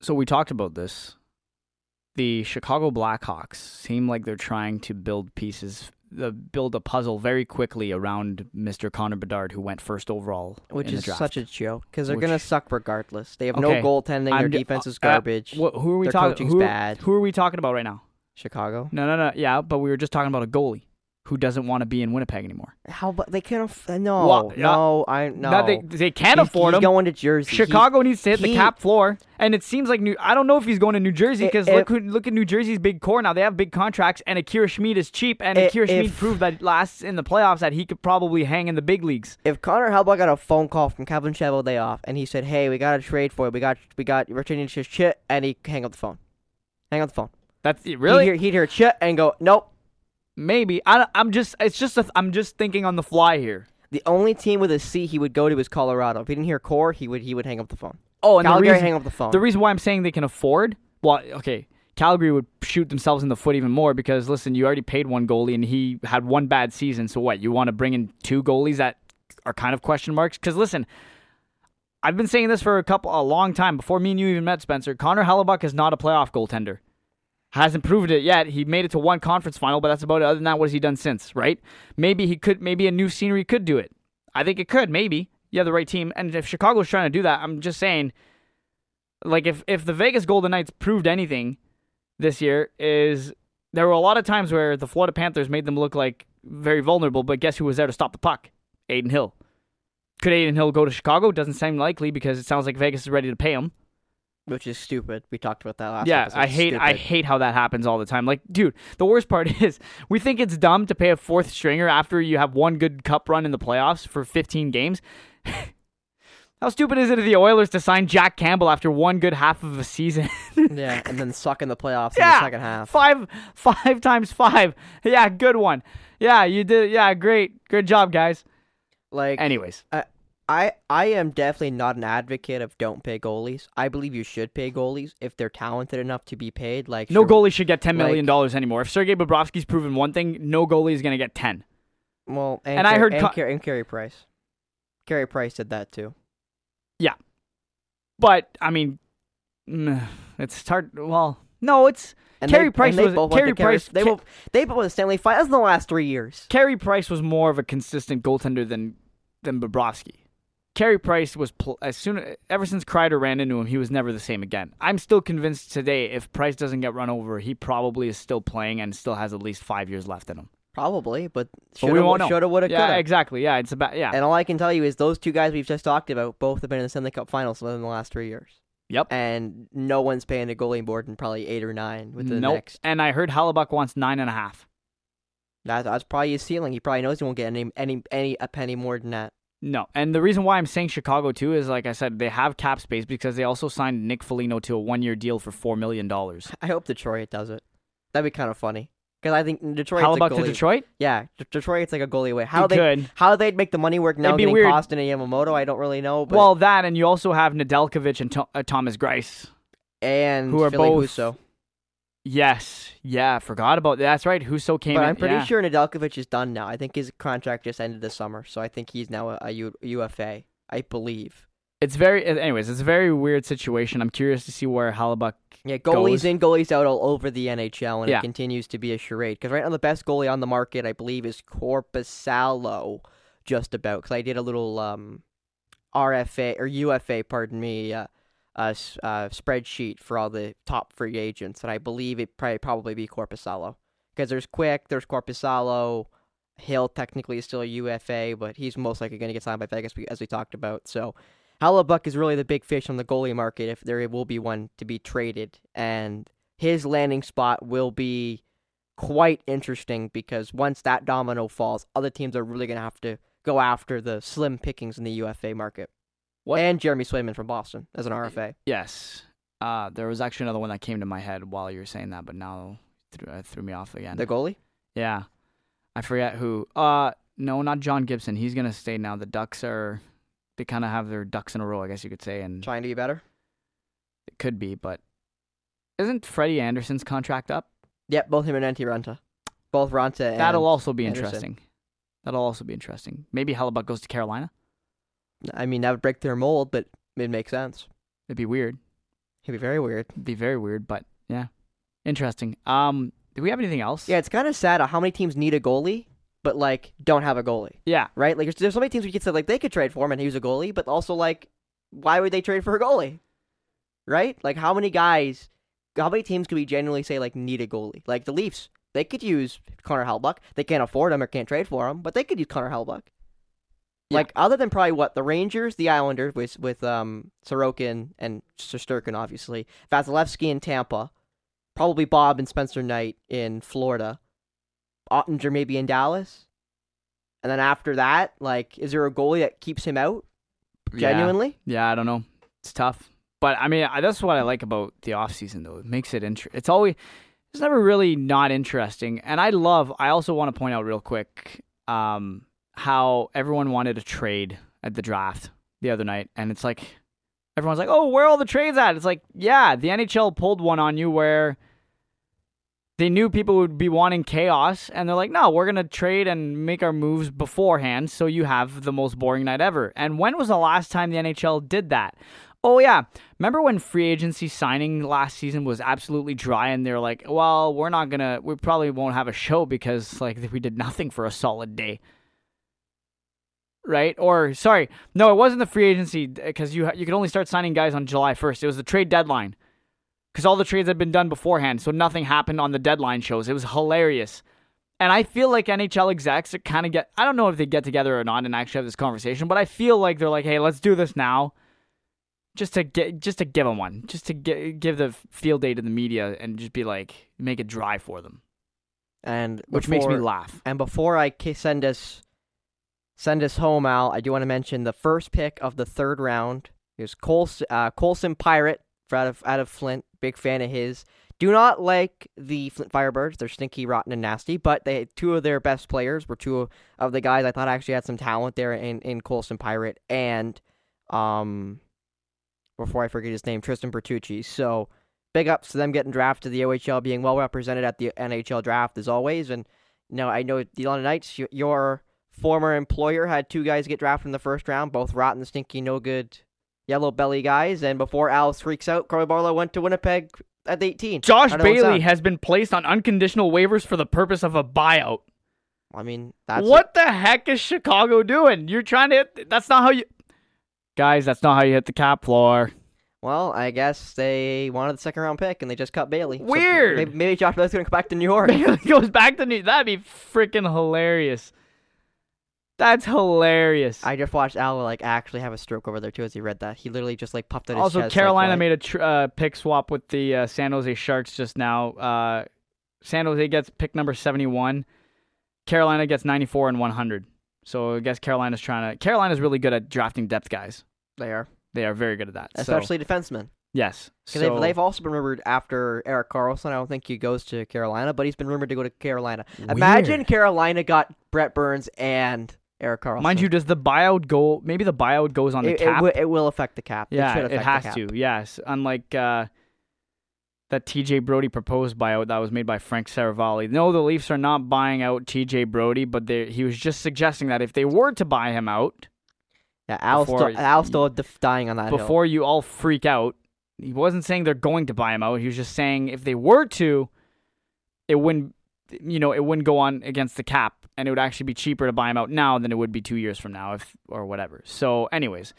Speaker 2: So we talked about this. The Chicago Blackhawks seem like they're trying to build pieces, uh, build a puzzle very quickly around Mr. Connor Bedard, who went first overall
Speaker 1: Which is such a joke because they're
Speaker 2: Which-
Speaker 1: gonna suck regardless. They have
Speaker 2: Okay,
Speaker 1: no goaltending. Their defense is
Speaker 2: uh,
Speaker 1: garbage.
Speaker 2: Wh- who are we talking? Who, who are we talking about right now?
Speaker 1: Chicago.
Speaker 2: No, no, no. Yeah, but we were just talking about a goalie. Who doesn't want to be in Winnipeg anymore.
Speaker 1: How about they can't? Aff- uh, no,
Speaker 2: Well, yeah.
Speaker 1: no, I no.
Speaker 2: They they can't
Speaker 1: He's-
Speaker 2: afford
Speaker 1: he's
Speaker 2: him.
Speaker 1: going to Jersey. He-
Speaker 2: Chicago needs to hit the cap floor, and it seems like New. I don't know if he's going to New Jersey because look who, look at New Jersey's big core now. They have big contracts, and Akira Schmid is cheap, and
Speaker 1: I-
Speaker 2: Akira Schmid proved that last in the playoffs that he could probably hang in the big leagues.
Speaker 1: if Connor Hellebuyck got a phone call from Kevin off, and he said, "Hey, we got a trade for you. We got we got his shit," and he hang up the phone, hang up the phone.
Speaker 2: That's really
Speaker 1: He'd hear, he'd hear shit and go, "Nope."
Speaker 2: Maybe. I, I'm just. It's just. A, I'm just thinking on the fly here.
Speaker 1: The only team with a C he would go to is Colorado. If he didn't hear core, he would he would hang up the phone.
Speaker 2: Oh, and the
Speaker 1: Calgary
Speaker 2: reason,
Speaker 1: hang up the phone.
Speaker 2: the reason why I'm saying they can afford. Well, okay. Calgary would shoot themselves in the foot even more because listen, you already paid one goalie and he had one bad season. So what? You want to bring in two goalies that are kind of question marks? Because listen, I've been saying this for a couple a long time before me and you even met Spencer. Connor Hellebuyck is not a playoff goaltender. Hasn't proved it yet. He made it to one conference final, but that's about it. Other than that, what has he done since? Right? Maybe he could. Maybe a new scenery could do it. I think it could. Maybe you have the right team. And if Chicago's trying to do that, I'm just saying like if if the Vegas Golden Knights proved anything this year is there were a lot of times where the Florida Panthers made them look like very vulnerable, but guess who was there to stop the puck? Adin Hill. Could Adin Hill go to Chicago? Doesn't seem likely because it sounds like Vegas is ready to pay him.
Speaker 1: Which is stupid. We talked about that last.
Speaker 2: yeah,
Speaker 1: episode.
Speaker 2: I hate I hate how that happens all the time. Like, dude, the worst part is we think it's dumb to pay a fourth stringer after you have one good cup run in the playoffs for 15 games. how stupid is it of the Oilers to sign Jack Campbell after one good half of a season?
Speaker 1: yeah, and then suck in the playoffs in
Speaker 2: Yeah.
Speaker 1: the second half.
Speaker 2: Five, five times five. Yeah, good one. Yeah, you did. Yeah, great, good job, guys.
Speaker 1: Like
Speaker 2: Anyways,
Speaker 1: I I I am definitely not an advocate of don't pay goalies. I believe you should pay goalies if they're talented enough to be paid. Like
Speaker 2: no
Speaker 1: sure-
Speaker 2: goalie should get ten million
Speaker 1: like-
Speaker 2: dollars anymore. If Sergei Bobrovsky's proven one thing, no goalie is gonna get ten.
Speaker 1: Well, and,
Speaker 2: And I heard
Speaker 1: and, Car- and Carey Price. Carey Price did that too.
Speaker 2: Yeah, but I mean, mm, it's hard. Well, no, it's
Speaker 1: And
Speaker 2: Carey
Speaker 1: they,
Speaker 2: Price
Speaker 1: and they
Speaker 2: was-
Speaker 1: to Carey-
Speaker 2: Price-
Speaker 1: They both they both won the Stanley Finals in the last three years.
Speaker 2: Carey Price was more of a consistent goaltender than than Bobrovsky. Carey Price was pl- as soon ever since Kreider ran into him, he was never the same again. I'm still convinced today if Price doesn't get run over, he probably is still playing and still has at least five years left in him.
Speaker 1: Probably, but
Speaker 2: But
Speaker 1: shoulda,
Speaker 2: we won't know.
Speaker 1: shoulda, woulda,
Speaker 2: yeah,
Speaker 1: coulda.
Speaker 2: exactly. Yeah, it's about yeah.
Speaker 1: And all I can tell you is those two guys we've just talked about both have been in the Stanley Cup Finals within the last three years.
Speaker 2: Yep.
Speaker 1: And no one's paying a goalie board in probably eight or nine with the
Speaker 2: nope.
Speaker 1: next.
Speaker 2: And I heard Hellebuyck wants nine and a half.
Speaker 1: That, that's probably his ceiling. He probably knows he won't get any any any a penny more than that.
Speaker 2: No, and the reason why I'm saying Chicago too is like I said, they have cap space because they also signed Nick Foligno to a one-year deal for four million dollars.
Speaker 1: I hope Detroit does it. That'd be kind of funny. Because I think Detroit.
Speaker 2: Hellebuyck
Speaker 1: a
Speaker 2: to Detroit?
Speaker 1: Yeah, D- Detroit. It's like a goalie away. How they
Speaker 2: could.
Speaker 1: how they'd make the money work now?
Speaker 2: It'd be weird.
Speaker 1: Kostin and Yamamoto, I don't really know. But
Speaker 2: Well, that and you also have Nedeljkovic and to- uh, Thomas Greiss.
Speaker 1: and
Speaker 2: who are
Speaker 1: Philly
Speaker 2: both
Speaker 1: Husso.
Speaker 2: Yes, yeah, forgot about that. That's right. Husso came
Speaker 1: But
Speaker 2: in.
Speaker 1: I'm pretty
Speaker 2: yeah.
Speaker 1: sure Nedeljkovic is done now. I think his contract just ended this summer, so I think he's now a, a U- UFA. I believe.
Speaker 2: it's very. Anyways, it's a very weird situation. I'm curious to see where Hellebuyck.
Speaker 1: Yeah, goalies
Speaker 2: Goes.
Speaker 1: in, goalies out all over the NHL, and
Speaker 2: Yeah.
Speaker 1: it continues to be a charade. Because right now, the best goalie on the market, I believe, is Korpisalo, just about. Because I did a little um, RFA or UFA, pardon me, uh, uh, uh, spreadsheet for all the top free agents, and I believe it probably probably be Korpisalo. Because there's Quick, there's Korpisalo. Hill technically is still a UFA, but he's most likely going to get signed by Vegas, as we talked about. So Hellebuyck is really the big fish on the goalie market if there will be one to be traded, and his landing spot will be quite interesting because once that domino falls, other teams are really going to have to go after the slim pickings in the UFA market.
Speaker 2: What?
Speaker 1: And Jeremy Swayman from Boston as an RFA.
Speaker 2: Yes. Uh, there was actually another one that came to my head while you were saying that, but now threw, uh, threw me off again.
Speaker 1: The goalie?
Speaker 2: yeah, I forget who. Uh, no, not John Gibson. He's gonna stay now. The Ducks are. They kind of have their ducks in a row, I guess you could say, and
Speaker 1: Trying to be better?
Speaker 2: it could be, but isn't Freddie Andersen's contract up?
Speaker 1: Yep, both him and Antti Raanta. Both Raanta and.
Speaker 2: That'll also be
Speaker 1: Andersen.
Speaker 2: interesting. That'll also be interesting. Maybe Hellebuyck goes to Carolina.
Speaker 1: I mean, that would break their mold, but it makes sense.
Speaker 2: It'd be weird.
Speaker 1: It'd be very weird.
Speaker 2: It'd be very weird, but yeah, interesting. Um, do we have anything else?
Speaker 1: Yeah, it's kind of sad how many teams need a goalie, but like don't have a goalie.
Speaker 2: Yeah.
Speaker 1: right? Like, there's, there's so many teams we could say like they could trade for him and he was a goalie, but also like, why would they trade for a goalie? Right? Like, how many guys, how many teams could we genuinely say like need a goalie? Like the Leafs They could use Connor Hellebuyck. They can't afford him or can't trade for him, but they could use Connor Hellebuyck.
Speaker 2: Yeah.
Speaker 1: Like other than probably what the Rangers, the Islanders with with um Sorokin and Sturkin, obviously Vasilevskiy in Tampa, probably Bob and Spencer Knight in Florida, Oettinger maybe in Dallas, and then after that, like, is there a goalie that keeps him out genuinely?
Speaker 2: Yeah, I don't know. It's tough. But I mean, I, that's what I like about the off season though. It makes it inter- it's always it's never really not interesting. And I love I also want to point out real quick um how everyone wanted a trade at the draft the other night and it's like everyone's like, "Oh, where are all the trades at?" It's like, "Yeah, the NHL pulled one on you where they knew people would be wanting chaos and they're like, "No, we're to trade and make our moves beforehand so you have the most boring night ever." And when was the last time the NHL did that? Oh yeah, remember when free agency signing last season was absolutely dry and they're like, "Well, we're not to we probably won't have a show because like we did nothing for a solid day." Right? Or sorry, no, it wasn't the free agency uh, because you you could only start signing guys on July 1st. It was the trade deadline because all the trades had been done beforehand, so nothing happened on the deadline shows. It was hilarious. And I feel like NHL execs are kind of get, I don't know if they get together or not and actually have this conversation, but I feel like they're like, hey, let's do this now. Just to get, just to give them one, just to get, give the field day to the media and just be like, make it dry for them,
Speaker 1: And
Speaker 2: which makes me laugh.
Speaker 1: And before I send us send us home, Al, I do want to mention the first pick of the third round is Cols- uh, Colson Pirate out of out of Flint. Big fan of his. Do not like the Flint Firebirds. They're stinky, rotten, and nasty. But they two of their best players were two of the guys I thought actually had some talent there in in Colson Pirate and um before I forget his name, Tristan Bertucci. So big ups to them getting drafted the OHL, being well represented at the NHL draft as always. And you know, I know the London Knights, your former employer had two guys get drafted in the first round, both rotten, stinky, no good, yellow belly guys. And before Al freaks out, Corey Barlow went to Winnipeg at 18.
Speaker 2: Josh
Speaker 1: How does that
Speaker 2: Bailey has been placed on unconditional waivers for the purpose of a buyout.
Speaker 1: I mean, that's
Speaker 2: what the heck is Chicago doing? You're trying to hit, that's not how you Guys, that's not how you hit the cap floor.
Speaker 1: Well, I guess they wanted the second round pick and they just cut Bailey. So
Speaker 2: Weird.
Speaker 1: maybe, maybe Josh Bailey's going to come back to New York.
Speaker 2: Bailey goes back to New. That'd be freaking hilarious. That's hilarious.
Speaker 1: I just watched Al like actually have a stroke over there too as he read that. He literally just like puffed at his
Speaker 2: also,
Speaker 1: chest.
Speaker 2: Carolina
Speaker 1: like,
Speaker 2: made a tr- uh, pick swap with the uh, San Jose Sharks just now. Uh, San Jose gets pick number seventy-one. Carolina gets ninety-four and one hundred. So I guess Carolina's trying to. Carolina's really good at drafting depth guys.
Speaker 1: They are,
Speaker 2: They are very good at that. So,
Speaker 1: especially defensemen.
Speaker 2: yes. So,
Speaker 1: they've, they've also been rumored after Erik Karlsson. I don't think he goes to Carolina, but he's been rumored to go to Carolina. Imagine Carolina got Brent Burns and Erik Karlsson.
Speaker 2: mind you, does the buyout go? Maybe the buyout goes on the
Speaker 1: it, it,
Speaker 2: cap.
Speaker 1: it will affect the cap.
Speaker 2: Yeah,
Speaker 1: it, should
Speaker 2: it, has
Speaker 1: the cap.
Speaker 2: to. Yes, unlike uh, that TJ Brodie proposed buyout that was made by Frank Seravalli. No, the Leafs are not buying out TJ Brodie, but they, he was just suggesting that if they were to buy him out
Speaker 1: Yeah, Al's
Speaker 2: Before
Speaker 1: still, Al's still def- dying on that hill.
Speaker 2: before you all freak out, he wasn't saying they're going to buy him out. He was just saying if they were to, it wouldn't, you know, it wouldn't go on against the cap, and it would actually be cheaper to buy him out now than it would be two years from now, if or whatever. So, anyways.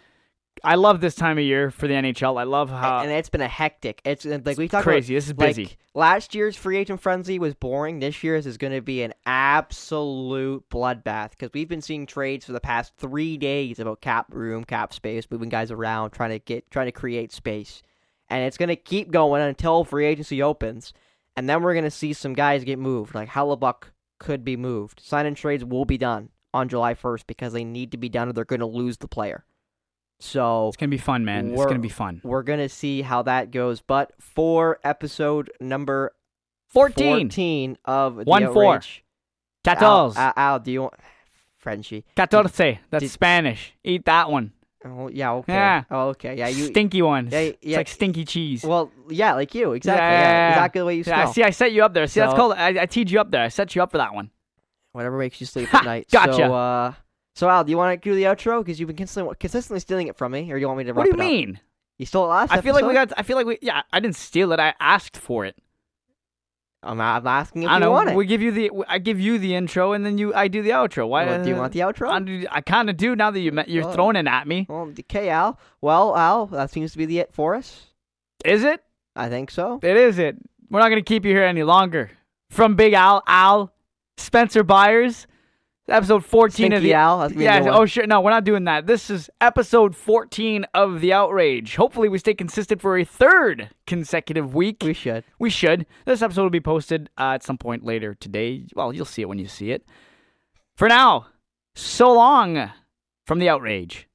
Speaker 2: I love this time of year for the NHL. I love how
Speaker 1: and it's been a hectic. It's like we talked
Speaker 2: crazy. This is
Speaker 1: about.
Speaker 2: busy.
Speaker 1: Like last year's free agent frenzy was boring. This year's is going to be an absolute bloodbath because we've been seeing trades for the past three days about cap room, cap space, moving guys around, trying to get, trying to create space, and it's going to keep going until free agency opens, and then we're going to see some guys get moved. Like Hellebuyck could be moved. Sign and trades will be done on July 1st because they need to be done or they're going to lose the player. So
Speaker 2: It's gonna be fun, man. It's gonna be fun.
Speaker 1: we're gonna see how that goes. But for episode number
Speaker 2: 14.
Speaker 1: 14 of
Speaker 2: One four.
Speaker 1: Outrage,
Speaker 2: Catorce.
Speaker 1: Al, Al, Al, do you want Frenchie?
Speaker 2: Catorce. That's
Speaker 1: did-
Speaker 2: Spanish. Eat that one.
Speaker 1: Oh yeah, okay.
Speaker 2: Yeah.
Speaker 1: Oh, okay. Yeah, you.
Speaker 2: Stinky one.
Speaker 1: Yeah,
Speaker 2: It's
Speaker 1: yeah.
Speaker 2: like stinky cheese.
Speaker 1: Well, yeah, like you, exactly.
Speaker 2: Yeah,
Speaker 1: Yeah, exactly the way you
Speaker 2: yeah,
Speaker 1: smell.
Speaker 2: see, I set you up there. See, that's called. I, I teed you up there. I set you up for that one.
Speaker 1: Whatever makes you sleep at night.
Speaker 2: gotcha.
Speaker 1: So, uh, so Al, do you want to do the outro? Because you've been consistently, consistently stealing it from me, or do you want me to
Speaker 2: run
Speaker 1: it?
Speaker 2: What do you
Speaker 1: it up?
Speaker 2: mean?
Speaker 1: You stole it last.
Speaker 2: I feel like we got. I feel like we. Yeah, I didn't steal it. I asked for it.
Speaker 1: I'm, I'm asking if
Speaker 2: I
Speaker 1: you
Speaker 2: don't
Speaker 1: want
Speaker 2: know.
Speaker 1: it.
Speaker 2: We give you the. I give you the intro, and then you. I do the outro. Why?
Speaker 1: Well, do you uh, want the outro?
Speaker 2: I, I kind of do now that you met, you're
Speaker 1: Well-
Speaker 2: throwing it at me.
Speaker 1: Well, okay, Al. Well, Al, that seems to be the it for us.
Speaker 2: Is it?
Speaker 1: I think so.
Speaker 2: It is it. We're not gonna keep you here any longer. from Big Al, Al, Spencer Byers. Episode 14 of the
Speaker 1: Al, that's gonna be a
Speaker 2: yeah. Oh shit! No, we're not doing that. This is episode 14 of the outrage. Hopefully, we stay consistent for a third consecutive week.
Speaker 1: We should.
Speaker 2: We should. This episode will be posted uh, at some point later today. Well, you'll see it when you see it. For now, so long from the outrage.